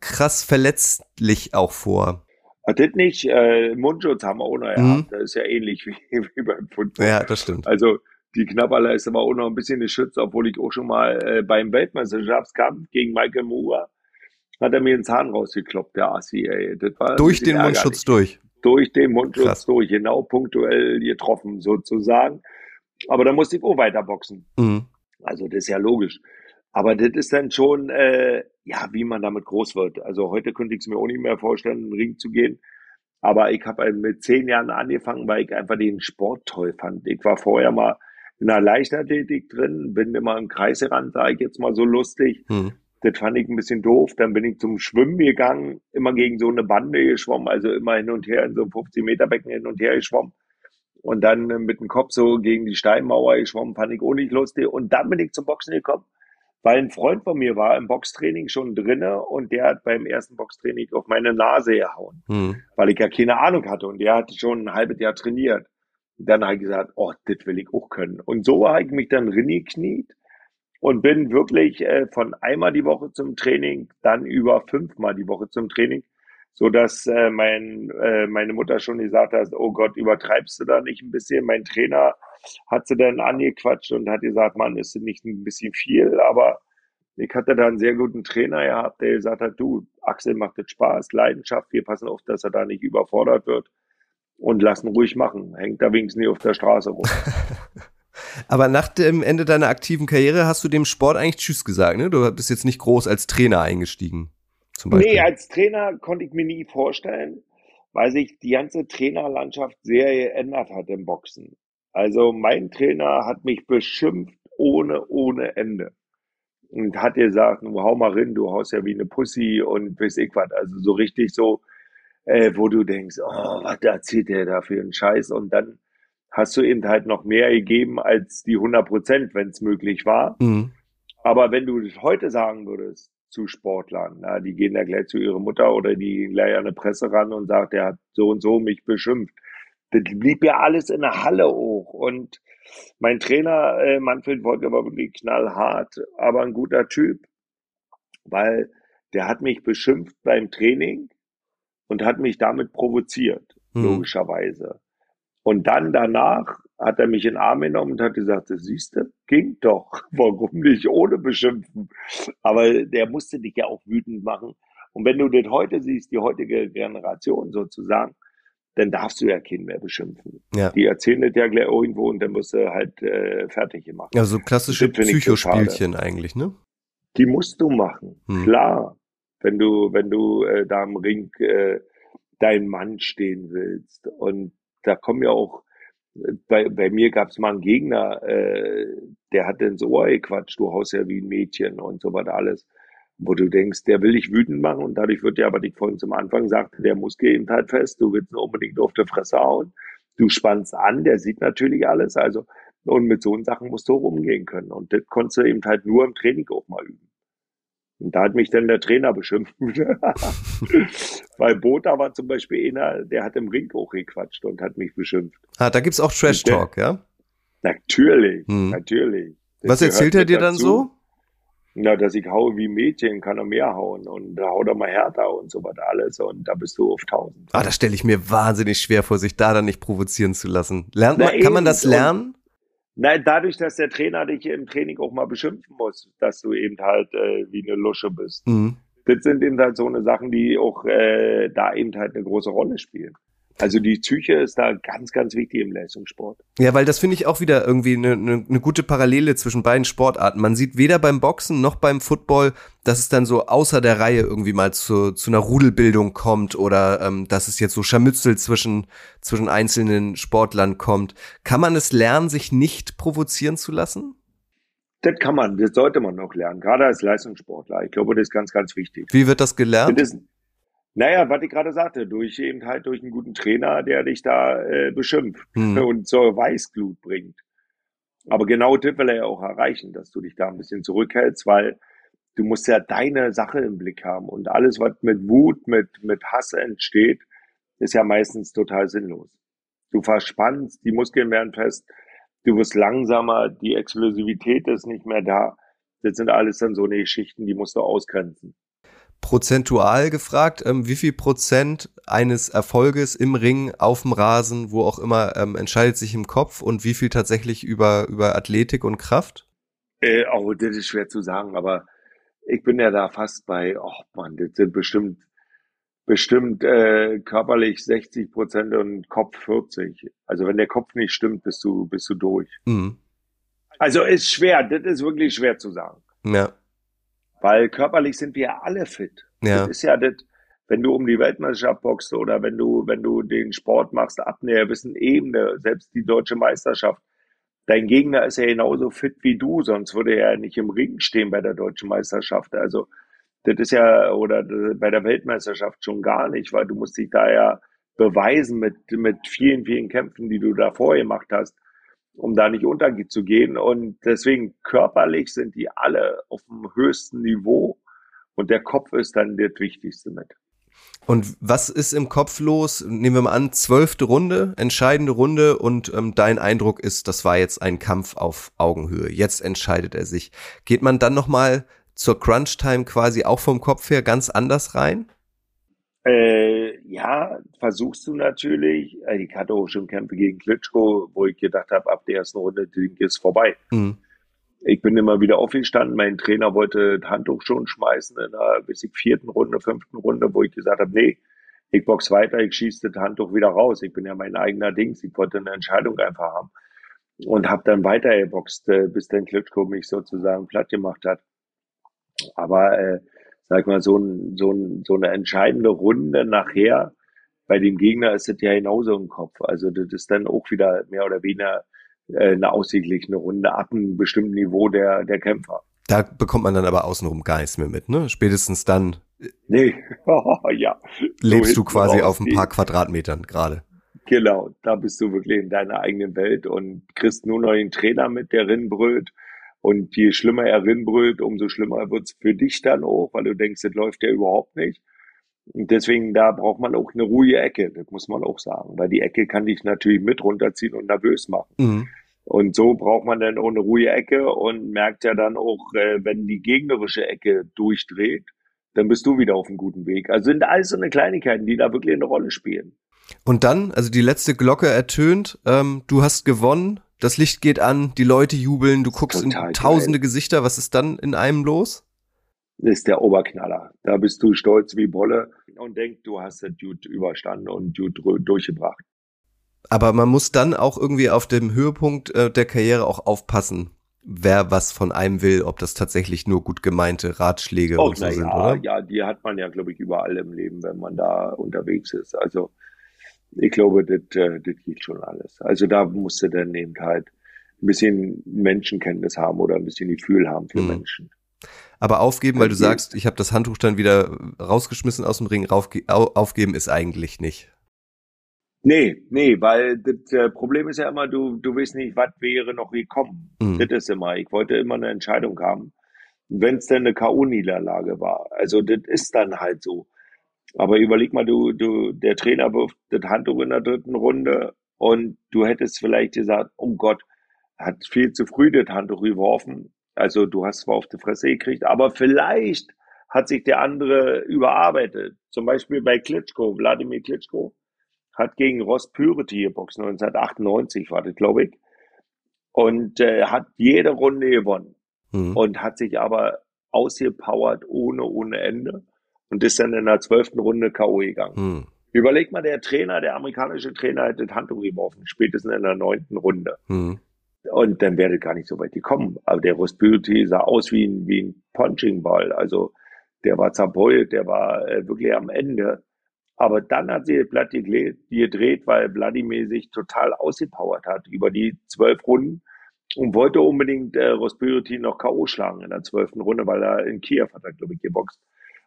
krass verletzlich auch vor. Hat das nicht, äh, Mundschutz haben wir auch noch, ja. Mhm. Das ist ja ähnlich [LAUGHS] wie, wie beim Football. Ja, das stimmt. Also die Knapperler ist aber auch noch ein bisschen geschützt, obwohl ich auch schon mal äh, beim Weltmeisterschaftskampf gegen Michael Moore hat er mir den Zahn rausgekloppt, der Assi, ey. Das war durch den ärgerlich. Mundschutz durch. Durch den Mundschutz Krass. durch, genau punktuell getroffen, sozusagen. Aber da musste ich auch weiter boxen. Mhm. Also das ist ja logisch. Aber das ist dann schon, äh, ja, wie man damit groß wird. Also heute könnte ich es mir auch nicht mehr vorstellen, in den Ring zu gehen. Aber ich habe mit zehn Jahren angefangen, weil ich einfach den Sport toll fand. Ich war vorher mal in der Leichtathletik drin, bin immer im Kreisrand, sage ich jetzt mal so lustig. Hm. Das fand ich ein bisschen doof. Dann bin ich zum Schwimmen gegangen, immer gegen so eine Bande geschwommen, also immer hin und her in so einem 50 Meter Becken hin und her geschwommen. Und dann mit dem Kopf so gegen die Steinmauer geschwommen, fand ich auch nicht lustig. Und dann bin ich zum Boxen gekommen, weil ein Freund von mir war im Boxtraining schon drinne und der hat beim ersten Boxtraining auf meine Nase gehauen, hm. weil ich ja keine Ahnung hatte und der hat schon ein halbes Jahr trainiert dann habe ich gesagt, oh, das will ich auch können. Und so habe ich mich dann kniet und bin wirklich äh, von einmal die Woche zum Training, dann über fünfmal die Woche zum Training, so dass äh, mein, äh, meine Mutter schon gesagt hat, oh Gott, übertreibst du da nicht ein bisschen? Mein Trainer hat sie dann angequatscht und hat gesagt, Mann, ist nicht ein bisschen viel, aber ich hatte da einen sehr guten Trainer gehabt, der gesagt hat, du, Axel macht das Spaß, Leidenschaft, wir passen auf, dass er da nicht überfordert wird und lassen ruhig machen. Hängt da wenigstens nicht auf der Straße rum. [LAUGHS] Aber nach dem Ende deiner aktiven Karriere hast du dem Sport eigentlich Tschüss gesagt, ne? Du bist jetzt nicht groß als Trainer eingestiegen. Zum Beispiel. Nee, als Trainer konnte ich mir nie vorstellen, weil sich die ganze Trainerlandschaft sehr geändert hat im Boxen. Also mein Trainer hat mich beschimpft ohne, ohne Ende. Und hat gesagt, hau mal rein, du haust ja wie eine Pussy und weiß ich was. Also so richtig so, äh, wo du denkst, oh, was erzählt der da für einen Scheiß? Und dann hast du eben halt noch mehr gegeben als die 100 Prozent, wenn es möglich war. Mhm. Aber wenn du das heute sagen würdest zu Sportlern, na, die gehen da gleich zu ihrer Mutter oder die gehen gleich an eine Presse ran und sagt, der hat so und so mich beschimpft. Das blieb ja alles in der Halle hoch. Und mein Trainer, äh, Manfred Wolke, war wirklich knallhart, aber ein guter Typ, weil der hat mich beschimpft beim Training und hat mich damit provoziert, mhm. logischerweise. Und dann danach hat er mich in den Arm genommen und hat gesagt, das siehst du, ging doch. [LAUGHS] Warum nicht ohne beschimpfen? Aber der musste dich ja auch wütend machen. Und wenn du das heute siehst, die heutige Generation sozusagen, dann darfst du ja keinen mehr beschimpfen. Ja. Die erzählen das ja gleich irgendwo und dann musst du halt äh, fertig gemacht. Ja, so klassische Psychospielchen eigentlich, ne? Die musst du machen, hm. klar. Wenn du, wenn du äh, da im Ring äh, dein Mann stehen willst. Und da kommen ja auch, bei, bei mir gab es mal einen Gegner, äh, der hat ins Ohr gequatscht, du haust ja wie ein Mädchen und so was alles. Wo du denkst, der will dich wütend machen und dadurch wird dir aber dich vorhin zum Anfang sagte, der Muskel eben halt fest, du willst unbedingt auf der Fresse hauen. Du spannst an, der sieht natürlich alles, also, und mit so Sachen musst du auch umgehen können. Und das konntest du eben halt nur im Training auch mal üben. Und da hat mich dann der Trainer beschimpft. [LAUGHS] Weil Bota war zum Beispiel einer, der hat im Ring hochgequatscht und hat mich beschimpft. Ah, da gibt's auch Trash Talk, ja? Natürlich, hm. natürlich. Das Was erzählt er dir dann dazu. so? Na, dass ich haue wie Mädchen, kann er mehr hauen und da haut er mal härter und so was alles und da bist du auf tausend. Ah, das stelle ich mir wahnsinnig schwer vor, sich da dann nicht provozieren zu lassen. Lernt man, kann man das lernen? Nein, dadurch, dass der Trainer dich im Training auch mal beschimpfen muss, dass du eben halt äh, wie eine Lusche bist. Mhm. Das sind eben halt so eine Sachen, die auch äh, da eben halt eine große Rolle spielen. Also die Psyche ist da ganz, ganz wichtig im Leistungssport. Ja, weil das finde ich auch wieder irgendwie eine, eine, eine gute Parallele zwischen beiden Sportarten. Man sieht weder beim Boxen noch beim Football, dass es dann so außer der Reihe irgendwie mal zu, zu einer Rudelbildung kommt oder ähm, dass es jetzt so Scharmützel zwischen, zwischen einzelnen Sportlern kommt. Kann man es lernen, sich nicht provozieren zu lassen? Das kann man, das sollte man noch lernen, gerade als Leistungssportler. Ich glaube, das ist ganz, ganz wichtig. Wie wird das gelernt? Das ist, naja, was ich gerade sagte, durch eben halt durch einen guten Trainer, der dich da äh, beschimpft [LAUGHS] hm. und zur Weißglut bringt. Aber genau das will er ja auch erreichen, dass du dich da ein bisschen zurückhältst, weil du musst ja deine Sache im Blick haben und alles, was mit Wut, mit, mit Hass entsteht, ist ja meistens total sinnlos. Du verspannst, die Muskeln werden fest, du wirst langsamer, die Exklusivität ist nicht mehr da. Das sind alles dann so eine Geschichten, die musst du ausgrenzen prozentual gefragt, ähm, wie viel Prozent eines Erfolges im Ring, auf dem Rasen, wo auch immer, ähm, entscheidet sich im Kopf und wie viel tatsächlich über, über Athletik und Kraft? Äh, oh, das ist schwer zu sagen, aber ich bin ja da fast bei, oh man, das sind bestimmt, bestimmt äh, körperlich 60 Prozent und Kopf 40. Also wenn der Kopf nicht stimmt, bist du, bist du durch. Mhm. Also ist schwer, das ist wirklich schwer zu sagen. Ja. Weil körperlich sind wir alle fit. Ja. Das ist ja das, wenn du um die Weltmeisterschaft boxst oder wenn du, wenn du den Sport machst, ab einer gewissen Ebene, selbst die deutsche Meisterschaft, dein Gegner ist ja genauso fit wie du, sonst würde er ja nicht im Ring stehen bei der deutschen Meisterschaft. Also, das ist ja, oder bei der Weltmeisterschaft schon gar nicht, weil du musst dich da ja beweisen mit, mit vielen, vielen Kämpfen, die du da vorher gemacht hast um da nicht unterzugehen. Und deswegen körperlich sind die alle auf dem höchsten Niveau und der Kopf ist dann das Wichtigste mit. Und was ist im Kopf los? Nehmen wir mal an, zwölfte Runde, entscheidende Runde und ähm, dein Eindruck ist, das war jetzt ein Kampf auf Augenhöhe. Jetzt entscheidet er sich. Geht man dann nochmal zur Crunch-Time quasi auch vom Kopf her ganz anders rein? Äh, ja, versuchst du natürlich. Äh, ich hatte auch schon Kämpfe gegen Klitschko, wo ich gedacht habe, ab der ersten Runde ist vorbei. Mhm. Ich bin immer wieder aufgestanden. Mein Trainer wollte das Handtuch schon schmeißen in der bis ich vierten Runde, fünften Runde, wo ich gesagt habe, nee, ich box weiter, ich schieße das Handtuch wieder raus. Ich bin ja mein eigener Dings. Ich wollte eine Entscheidung einfach haben. Und habe dann weiter geboxt, äh, bis dann Klitschko mich sozusagen platt gemacht hat. Aber äh, sag mal, so, ein, so, ein, so eine entscheidende Runde nachher Bei dem Gegner ist es ja genauso im Kopf. Also das ist dann auch wieder mehr oder weniger äh, eine ausgeglichene Runde ab einem bestimmten Niveau der, der Kämpfer. Da bekommt man dann aber außenrum gar nichts mehr mit, ne? Spätestens dann. Nee, [LAUGHS] ja. Lebst so du quasi auf ein paar Quadratmetern gerade. Genau, da bist du wirklich in deiner eigenen Welt und kriegst nur noch den Trainer mit, der rinbrüllt. Und je schlimmer er rinbrüllt, umso schlimmer wird's für dich dann auch, weil du denkst, das läuft ja überhaupt nicht. Und deswegen, da braucht man auch eine ruhige Ecke, das muss man auch sagen, weil die Ecke kann dich natürlich mit runterziehen und nervös machen. Mhm. Und so braucht man dann auch eine ruhige Ecke und merkt ja dann auch, äh, wenn die gegnerische Ecke durchdreht, dann bist du wieder auf einem guten Weg. Also sind alles so eine Kleinigkeiten, die da wirklich eine Rolle spielen. Und dann, also die letzte Glocke ertönt, ähm, du hast gewonnen, das Licht geht an, die Leute jubeln, du guckst in tausende geil. Gesichter, was ist dann in einem los? Das ist der Oberknaller. Da bist du stolz wie Bolle und denkst, du hast das gut überstanden und gut durchgebracht. Aber man muss dann auch irgendwie auf dem Höhepunkt äh, der Karriere auch aufpassen, wer was von einem will, ob das tatsächlich nur gut gemeinte Ratschläge oh, und so sind, ja, oder? Ja, die hat man ja, glaube ich, überall im Leben, wenn man da unterwegs ist. Also ich glaube, das, äh, das geht schon alles. Also da musst du dann eben halt ein bisschen Menschenkenntnis haben oder ein bisschen Gefühl haben für mhm. Menschen. Aber aufgeben, weil du sagst, ich habe das Handtuch dann wieder rausgeschmissen aus dem Ring, aufgeben ist eigentlich nicht. Nee, nee, weil das äh, Problem ist ja immer, du, du weißt nicht, was wäre noch gekommen. Mhm. Das ist immer, ich wollte immer eine Entscheidung haben. Wenn es denn eine K.O.-Niederlage war. Also das ist dann halt so. Aber überleg mal, du, du, der Trainer wirft das Handtuch in der dritten Runde und du hättest vielleicht gesagt, oh Gott, hat viel zu früh das Handtuch geworfen. Also du hast zwar auf die Fresse gekriegt, aber vielleicht hat sich der andere überarbeitet. Zum Beispiel bei Klitschko, Wladimir Klitschko hat gegen Ross Purity geboxt, 1998 war das, glaube ich. Und äh, hat jede Runde gewonnen. Mhm. Und hat sich aber ausgepowert ohne, ohne Ende. Und ist dann in der zwölften Runde K.O. gegangen. Mhm. Überleg mal, der Trainer, der amerikanische Trainer hat das Handtuch geworfen, spätestens in der neunten Runde. Mhm. Und dann wäre gar nicht so weit gekommen. Aber der Ross Purity sah aus wie ein, wie ein Punching Ball. Also der war zerbeult, der war äh, wirklich am Ende. Aber dann hat sie das Blatt gedreht, weil Wladimir sich total ausgepowert hat über die zwölf Runden und wollte unbedingt äh, Rospirity noch K.O. schlagen in der zwölften Runde, weil er in Kiew hat er, glaube ich, geboxt.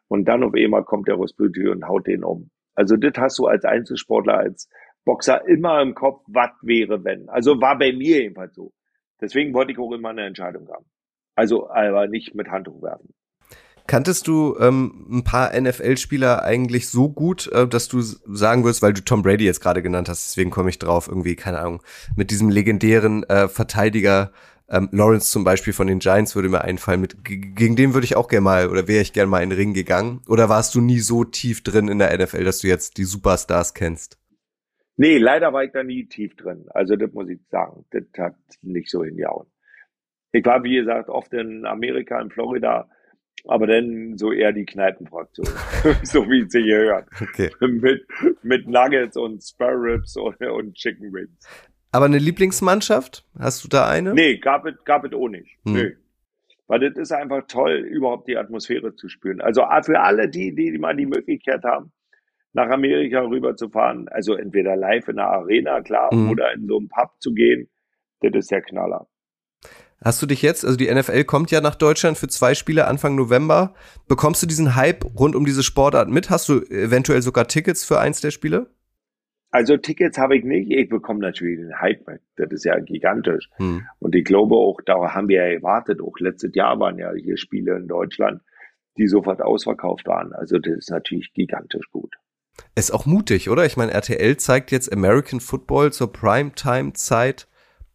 Und dann auf einmal kommt der Rospirity und haut den um. Also das hast du als Einzelsportler, als Boxer immer im Kopf, was wäre, wenn. Also war bei mir jedenfalls so. Deswegen wollte ich auch immer eine Entscheidung haben. Also aber nicht mit Handtuch werfen. Kanntest du ähm, ein paar NFL-Spieler eigentlich so gut, äh, dass du sagen würdest, weil du Tom Brady jetzt gerade genannt hast, deswegen komme ich drauf, irgendwie, keine Ahnung, mit diesem legendären äh, Verteidiger ähm, Lawrence zum Beispiel von den Giants würde mir einfallen, mit, gegen den würde ich auch gerne mal oder wäre ich gerne mal in den Ring gegangen. Oder warst du nie so tief drin in der NFL, dass du jetzt die Superstars kennst? Nee, leider war ich da nie tief drin. Also das muss ich sagen, das hat nicht so hingehauen. Ich war, wie gesagt, oft in Amerika, in Florida, aber dann so eher die Kneipenfraktion, [LAUGHS] so wie es sich hier hört. Okay. Mit, mit Nuggets und Spare Ribs und, und Chicken Wings. Aber eine Lieblingsmannschaft? Hast du da eine? Nee, gab es, gab es auch nicht. Hm. Nee. Weil das ist einfach toll, überhaupt die Atmosphäre zu spüren. Also für alle die, die mal die Möglichkeit haben, nach Amerika rüber zu fahren, also entweder live in der Arena, klar, hm. oder in so einem Pub zu gehen, das ist der Knaller. Hast du dich jetzt, also die NFL kommt ja nach Deutschland für zwei Spiele Anfang November. Bekommst du diesen Hype rund um diese Sportart mit? Hast du eventuell sogar Tickets für eins der Spiele? Also Tickets habe ich nicht. Ich bekomme natürlich den Hype mit. Das ist ja gigantisch. Hm. Und ich glaube auch, da haben wir ja erwartet. Auch letztes Jahr waren ja hier Spiele in Deutschland, die sofort ausverkauft waren. Also das ist natürlich gigantisch gut. Ist auch mutig, oder? Ich meine, RTL zeigt jetzt American Football zur Primetime-Zeit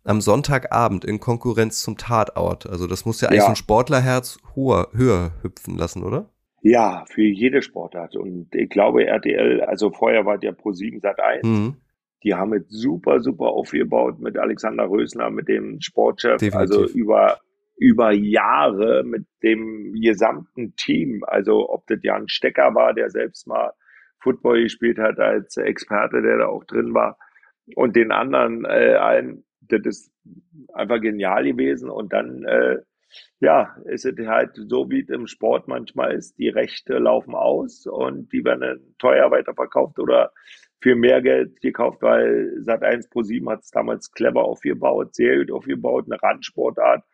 am Sonntagabend in Konkurrenz zum Tatort. Also das muss ja eigentlich ja. ein Sportlerherz höher, höher hüpfen lassen, oder? Ja, für jede Sportart. Und ich glaube, RTL, also vorher war der Pro 7 Sat 1. Mhm. Die haben es super, super aufgebaut mit Alexander Rösner, mit dem Sportchef. Definitiv. Also über, über Jahre mit dem gesamten Team. Also ob das Jan Stecker war, der selbst mal Football gespielt hat als Experte, der da auch drin war. Und den anderen äh, allen das ist einfach genial gewesen. Und dann äh, ja, ist es halt so, wie es im Sport manchmal ist. Die Rechte laufen aus und die werden teuer weiterverkauft oder für mehr Geld gekauft, weil Sat1 Pro 7 hat es damals clever aufgebaut, sehr gut aufgebaut, eine Randsportart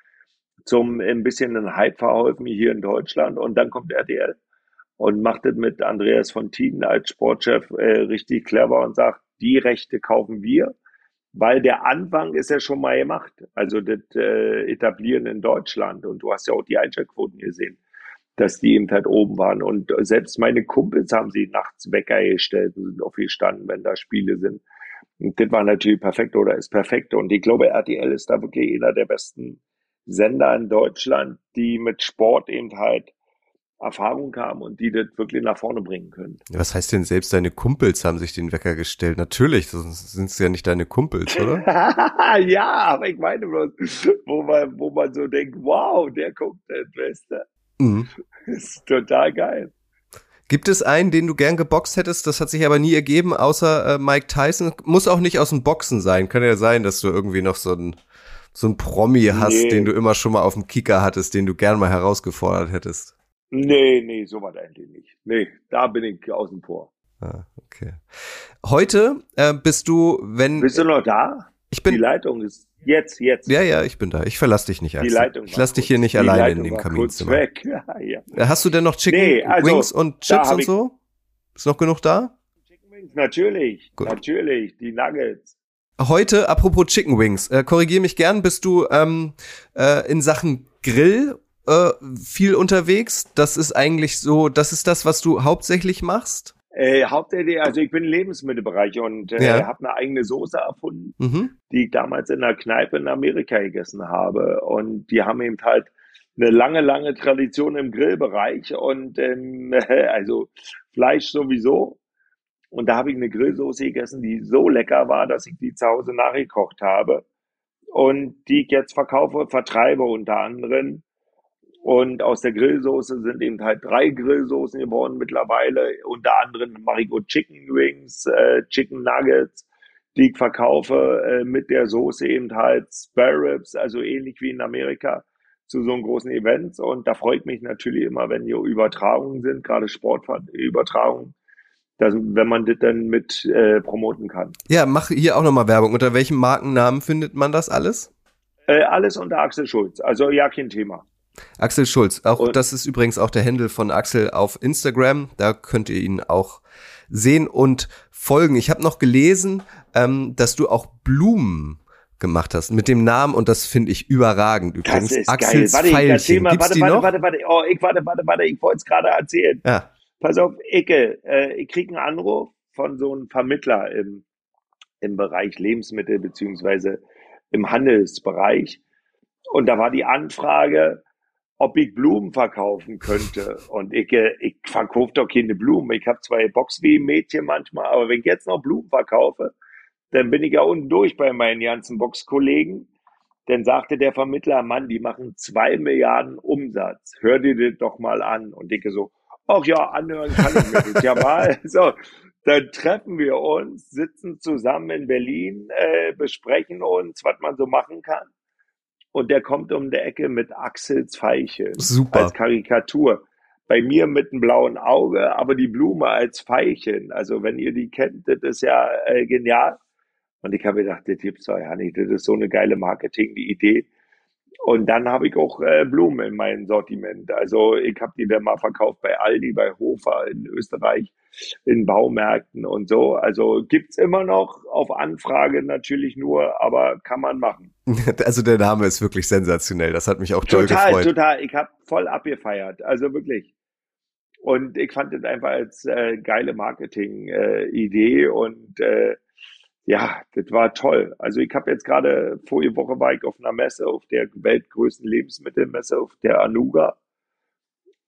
zum ein bisschen einen Hype verholfen hier in Deutschland und dann kommt RTL und macht es mit Andreas von Tieden als Sportchef äh, richtig clever und sagt, die Rechte kaufen wir, weil der Anfang ist ja schon mal gemacht, also das äh, Etablieren in Deutschland. Und du hast ja auch die Einschaltquoten gesehen, dass die eben halt oben waren. Und selbst meine Kumpels haben sie nachts Wecker gestellt und sind aufgestanden, wenn da Spiele sind. Und das war natürlich perfekt oder ist perfekt. Und ich glaube, RTL ist da wirklich einer der besten Sender in Deutschland, die mit Sport eben halt Erfahrung haben und die das wirklich nach vorne bringen können. Was heißt denn, selbst deine Kumpels haben sich den Wecker gestellt? Natürlich, sonst sind es ja nicht deine Kumpels, oder? [LAUGHS] ja, aber ich meine bloß, wo man, wo man so denkt, wow, der guckt das Beste. Mhm. [LAUGHS] ist total geil. Gibt es einen, den du gern geboxt hättest? Das hat sich aber nie ergeben, außer äh, Mike Tyson. Muss auch nicht aus dem Boxen sein. Kann ja sein, dass du irgendwie noch so ein, so ein Promi hast, nee. den du immer schon mal auf dem Kicker hattest, den du gern mal herausgefordert hättest. Nee, nee, so war eigentlich nicht. Nee, da bin ich außen vor. Ah, okay. Heute äh, bist du, wenn. Bist du noch da? Ich bin. Die Leitung ist jetzt, jetzt. Ja, ja, ich bin da. Ich verlasse dich nicht, Axel. Die Leitung ich lass dich hier nicht alleine in dem Kaminzimmer. Weg. [LAUGHS] Ja, ja. Äh, hast du denn noch Chicken nee, also, Wings und Chips und so? Ist noch genug da? Chicken Wings, natürlich. Gut. Natürlich. Die Nuggets. Heute, apropos Chicken Wings, äh, korrigiere mich gern, bist du ähm, äh, in Sachen Grill äh, viel unterwegs? Das ist eigentlich so, das ist das, was du hauptsächlich machst? Äh, hauptsächlich, also ich bin im Lebensmittelbereich und äh, ja. habe eine eigene Soße erfunden, mhm. die ich damals in einer Kneipe in Amerika gegessen habe. Und die haben eben halt eine lange, lange Tradition im Grillbereich und ähm, [LAUGHS] also Fleisch sowieso. Und da habe ich eine Grillsoße gegessen, die so lecker war, dass ich die zu Hause nachgekocht habe und die ich jetzt verkaufe, vertreibe unter anderem und aus der Grillsoße sind eben halt drei Grillsoßen geworden mittlerweile. Unter anderem mache ich auch Chicken Wings, äh, Chicken Nuggets, die ich verkaufe äh, mit der Soße eben halt Spare Ribs, also ähnlich wie in Amerika zu so einem großen Events. Und da freut mich natürlich immer, wenn hier Übertragungen sind, gerade Sportübertragungen, dass, wenn man das dann mit äh, promoten kann. Ja, mach hier auch nochmal Werbung. Unter welchem Markennamen findet man das alles? Äh, alles unter Axel Schulz. Also ja, kein Thema. Axel Schulz. Auch und das ist übrigens auch der Handle von Axel auf Instagram. Da könnt ihr ihn auch sehen und folgen. Ich habe noch gelesen, ähm, dass du auch Blumen gemacht hast mit dem Namen und das finde ich überragend übrigens. Das ist Axels geil. Warte, Pfeilchen. Mal, warte, warte, warte, warte, oh, ich warte, warte, warte, ich wollte es gerade erzählen. Ja. Pass auf, Icke, äh, ich krieg einen Anruf von so einem Vermittler im, im Bereich Lebensmittel beziehungsweise im Handelsbereich. Und da war die Anfrage, ob ich Blumen verkaufen könnte. Und ich, äh, ich verkaufe doch keine Blumen. Ich habe zwei Box-Mädchen manchmal, aber wenn ich jetzt noch Blumen verkaufe, dann bin ich ja unten durch bei meinen ganzen Boxkollegen. Dann sagte der Vermittler, Mann, die machen zwei Milliarden Umsatz. Hör dir das doch mal an. Und ich so, ach ja, anhören kann ich mir das ja mal. [LAUGHS] So, dann treffen wir uns, sitzen zusammen in Berlin, äh, besprechen uns, was man so machen kann und der kommt um der Ecke mit Axels Veilchen Super. als Karikatur. Bei mir mit einem blauen Auge, aber die Blume als Veilchen. Also wenn ihr die kennt, das ist ja äh, genial. Und ich habe gedacht, das gibt's doch ja nicht. Das ist so eine geile Marketing-Idee. Und dann habe ich auch äh, Blumen in meinem Sortiment. Also ich habe die dann mal verkauft bei Aldi, bei Hofer in Österreich, in Baumärkten und so. Also gibt's immer noch auf Anfrage natürlich nur, aber kann man machen. [LAUGHS] Also der Name ist wirklich sensationell. Das hat mich auch toll total, gefreut. Total, total. Ich habe voll abgefeiert. Also wirklich. Und ich fand das einfach als äh, geile Marketing-Idee äh, und äh, ja, das war toll. Also ich habe jetzt gerade vorige Woche war ich auf einer Messe, auf der weltgrößten Lebensmittelmesse, auf der Anuga.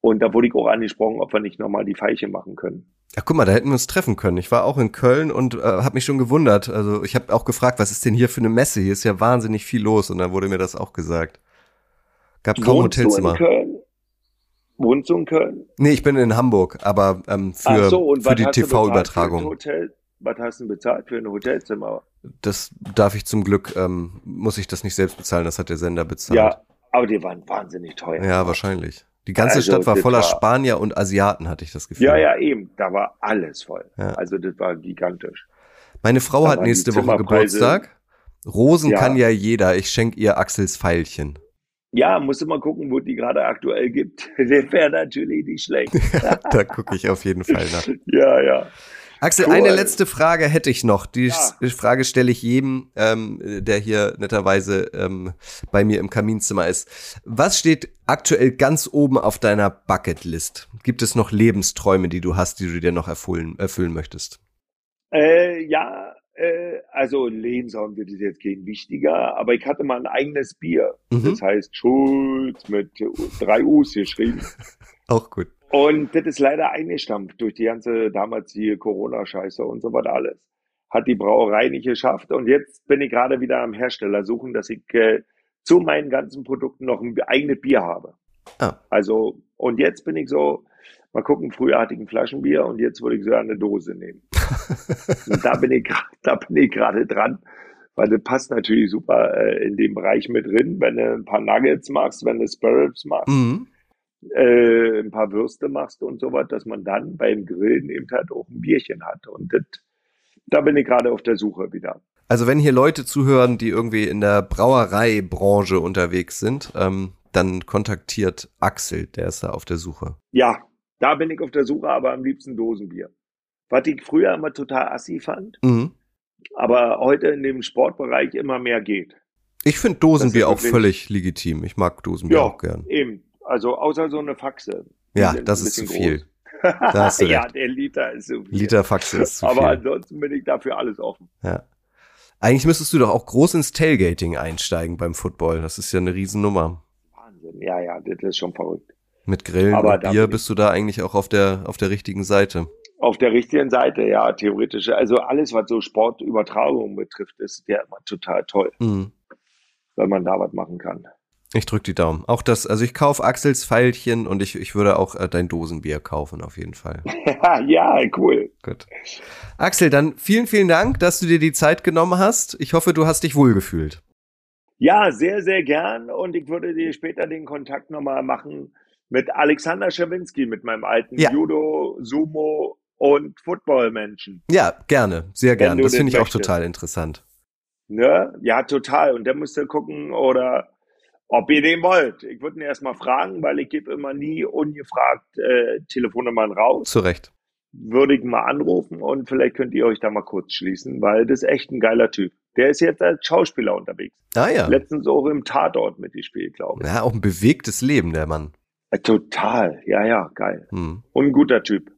Und da wurde ich auch angesprochen, ob wir nicht nochmal die Feiche machen können. Ja, guck mal, da hätten wir uns treffen können. Ich war auch in Köln und äh, habe mich schon gewundert. Also ich habe auch gefragt, was ist denn hier für eine Messe? Hier ist ja wahnsinnig viel los und dann wurde mir das auch gesagt. Gab kaum Wohnst Hotelzimmer. Du in Köln? Wohnst du in Köln? Nee, ich bin in Hamburg, aber ähm, für, so, für die TV-Übertragung. Was hast du bezahlt für ein Hotelzimmer? Das darf ich zum Glück, ähm, muss ich das nicht selbst bezahlen, das hat der Sender bezahlt. Ja, Aber die waren wahnsinnig teuer. Ja, wahrscheinlich. Die ganze Also, Stadt war voller war- Spanier und Asiaten, hatte ich das Gefühl. Ja, ja, eben. Da war alles voll. Ja. Also das war gigantisch. Meine Frau Da hat nächste Woche Geburtstag. Rosen Ja. kann ja jeder. Ich schenke ihr Axels Pfeilchen. Ja, muss immer gucken, wo die gerade aktuell gibt. [LAUGHS] Der wäre natürlich nicht schlecht. [LAUGHS] da gucke ich auf jeden Fall nach. [LAUGHS] ja, ja. Axel, Cool. eine letzte Frage hätte ich noch. Die Ja. Frage stelle ich jedem, ähm, der hier netterweise ähm, bei mir im Kaminzimmer ist. Was steht aktuell ganz oben auf deiner Bucketlist? Gibt es noch Lebensträume, die du hast, die du dir noch erfüllen, erfüllen möchtest? Äh, ja, äh, also Lebensraum wird es jetzt gehen wichtiger, aber ich hatte mal ein eigenes Bier. Mhm. Das heißt Schulz mit drei U's geschrieben. [LAUGHS] Auch gut. Und das ist leider eingestampft durch die ganze damals hier Corona-Scheiße und so was alles. Hat die Brauerei nicht geschafft. Und jetzt bin ich gerade wieder am Hersteller suchen, dass ich äh, zu meinen ganzen Produkten noch ein eigenes Bier habe. Ah. Also, und jetzt bin ich so, mal gucken, früher hatte ich ein Flaschenbier und jetzt würde ich so eine Dose nehmen. [LAUGHS] und da bin ich, da bin ich gerade dran, weil das passt natürlich super äh, in dem Bereich mit drin, wenn du ein paar Nuggets machst, wenn du Spirits machst Mhm. Äh, ein paar Würste machst und sowas, dass man dann beim Grillen eben halt auch ein Bierchen hat. Und das, da bin ich gerade auf der Suche wieder. Also wenn hier Leute zuhören, die irgendwie in der Brauereibranche unterwegs sind, ähm, dann kontaktiert Axel, der ist da auf der Suche. Ja, da bin ich auf der Suche, aber am liebsten Dosenbier. Was ich früher immer total assi fand, Mhm. aber heute in dem Sportbereich immer mehr geht. Ich finde Dosenbier auch völlig legitim. Ich mag Dosenbier Ja, auch gern. eben. Also außer so eine Faxe. Ja, das ist zu viel. Da hast du [LAUGHS] ja, recht. der Liter ist so viel. Liter Faxe ist zu aber viel. ansonsten bin ich dafür alles offen. Ja. Eigentlich müsstest du doch auch groß ins Tailgating einsteigen beim Football. Das ist ja eine Riesennummer. Wahnsinn. Ja, ja, das ist schon verrückt. Mit Grillen Aber und Bier bist du da eigentlich auch auf der, auf der richtigen Seite. Auf der richtigen Seite, ja, theoretisch. Also alles, was so Sportübertragung betrifft, ist ja immer total toll, Mhm. wenn man da was machen kann. Ich drück die Daumen. Auch das, also ich kaufe Axels Pfeilchen und ich, ich würde auch äh, dein Dosenbier kaufen, auf jeden Fall. [LAUGHS] ja, cool. Gut. Axel, dann vielen, vielen Dank, dass du dir die Zeit genommen hast. Ich hoffe, du hast dich wohlgefühlt. Ja, sehr, sehr gern. Und ich würde dir später den Kontakt nochmal machen mit Alexander Schawinski, mit meinem alten Ja. Judo, Sumo und Football-Menschen. Ja, gerne, sehr gerne. Das finde ich auch möchtest. total interessant. Ne? Ja, total. Und der müsste gucken oder ob ihr den wollt. Ich würde ihn erstmal fragen, weil ich gebe immer nie ungefragt äh, Telefonnummern raus. Zu Recht. würde ich mal anrufen und vielleicht könnt ihr euch da mal kurz schließen, weil das ist echt ein geiler Typ. Der ist jetzt als Schauspieler unterwegs. Ah ja. Letztens auch im Tatort mitgespielt, glaube ich. Ja, auch ein bewegtes Leben, der Mann. Äh, Total. Ja, ja, geil. Hm. Und ein guter Typ.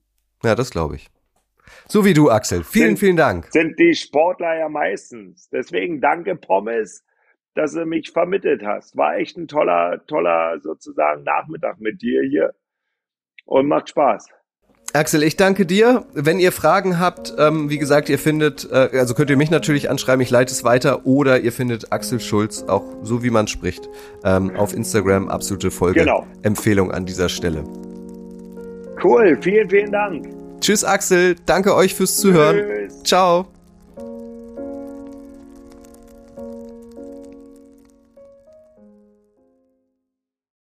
Ja, das glaube ich. So wie du, Axel. Vielen, Sind- vielen Dank. Sind die Sportler ja meistens. Deswegen danke, Pommes, dass du mich vermittelt hast. War echt ein toller, toller sozusagen Nachmittag mit dir hier. Und macht Spaß. Axel, ich danke dir. Wenn ihr Fragen habt, ähm, wie gesagt, ihr findet, äh, also könnt ihr mich natürlich anschreiben, ich leite es weiter, oder ihr findet Axel Schulz, auch so wie man spricht, ähm, auf Instagram. Absolute Folge. Genau. Empfehlung an dieser Stelle. Cool. Vielen, vielen Dank. Tschüss, Axel. Danke euch fürs Zuhören. Tschüss. Ciao.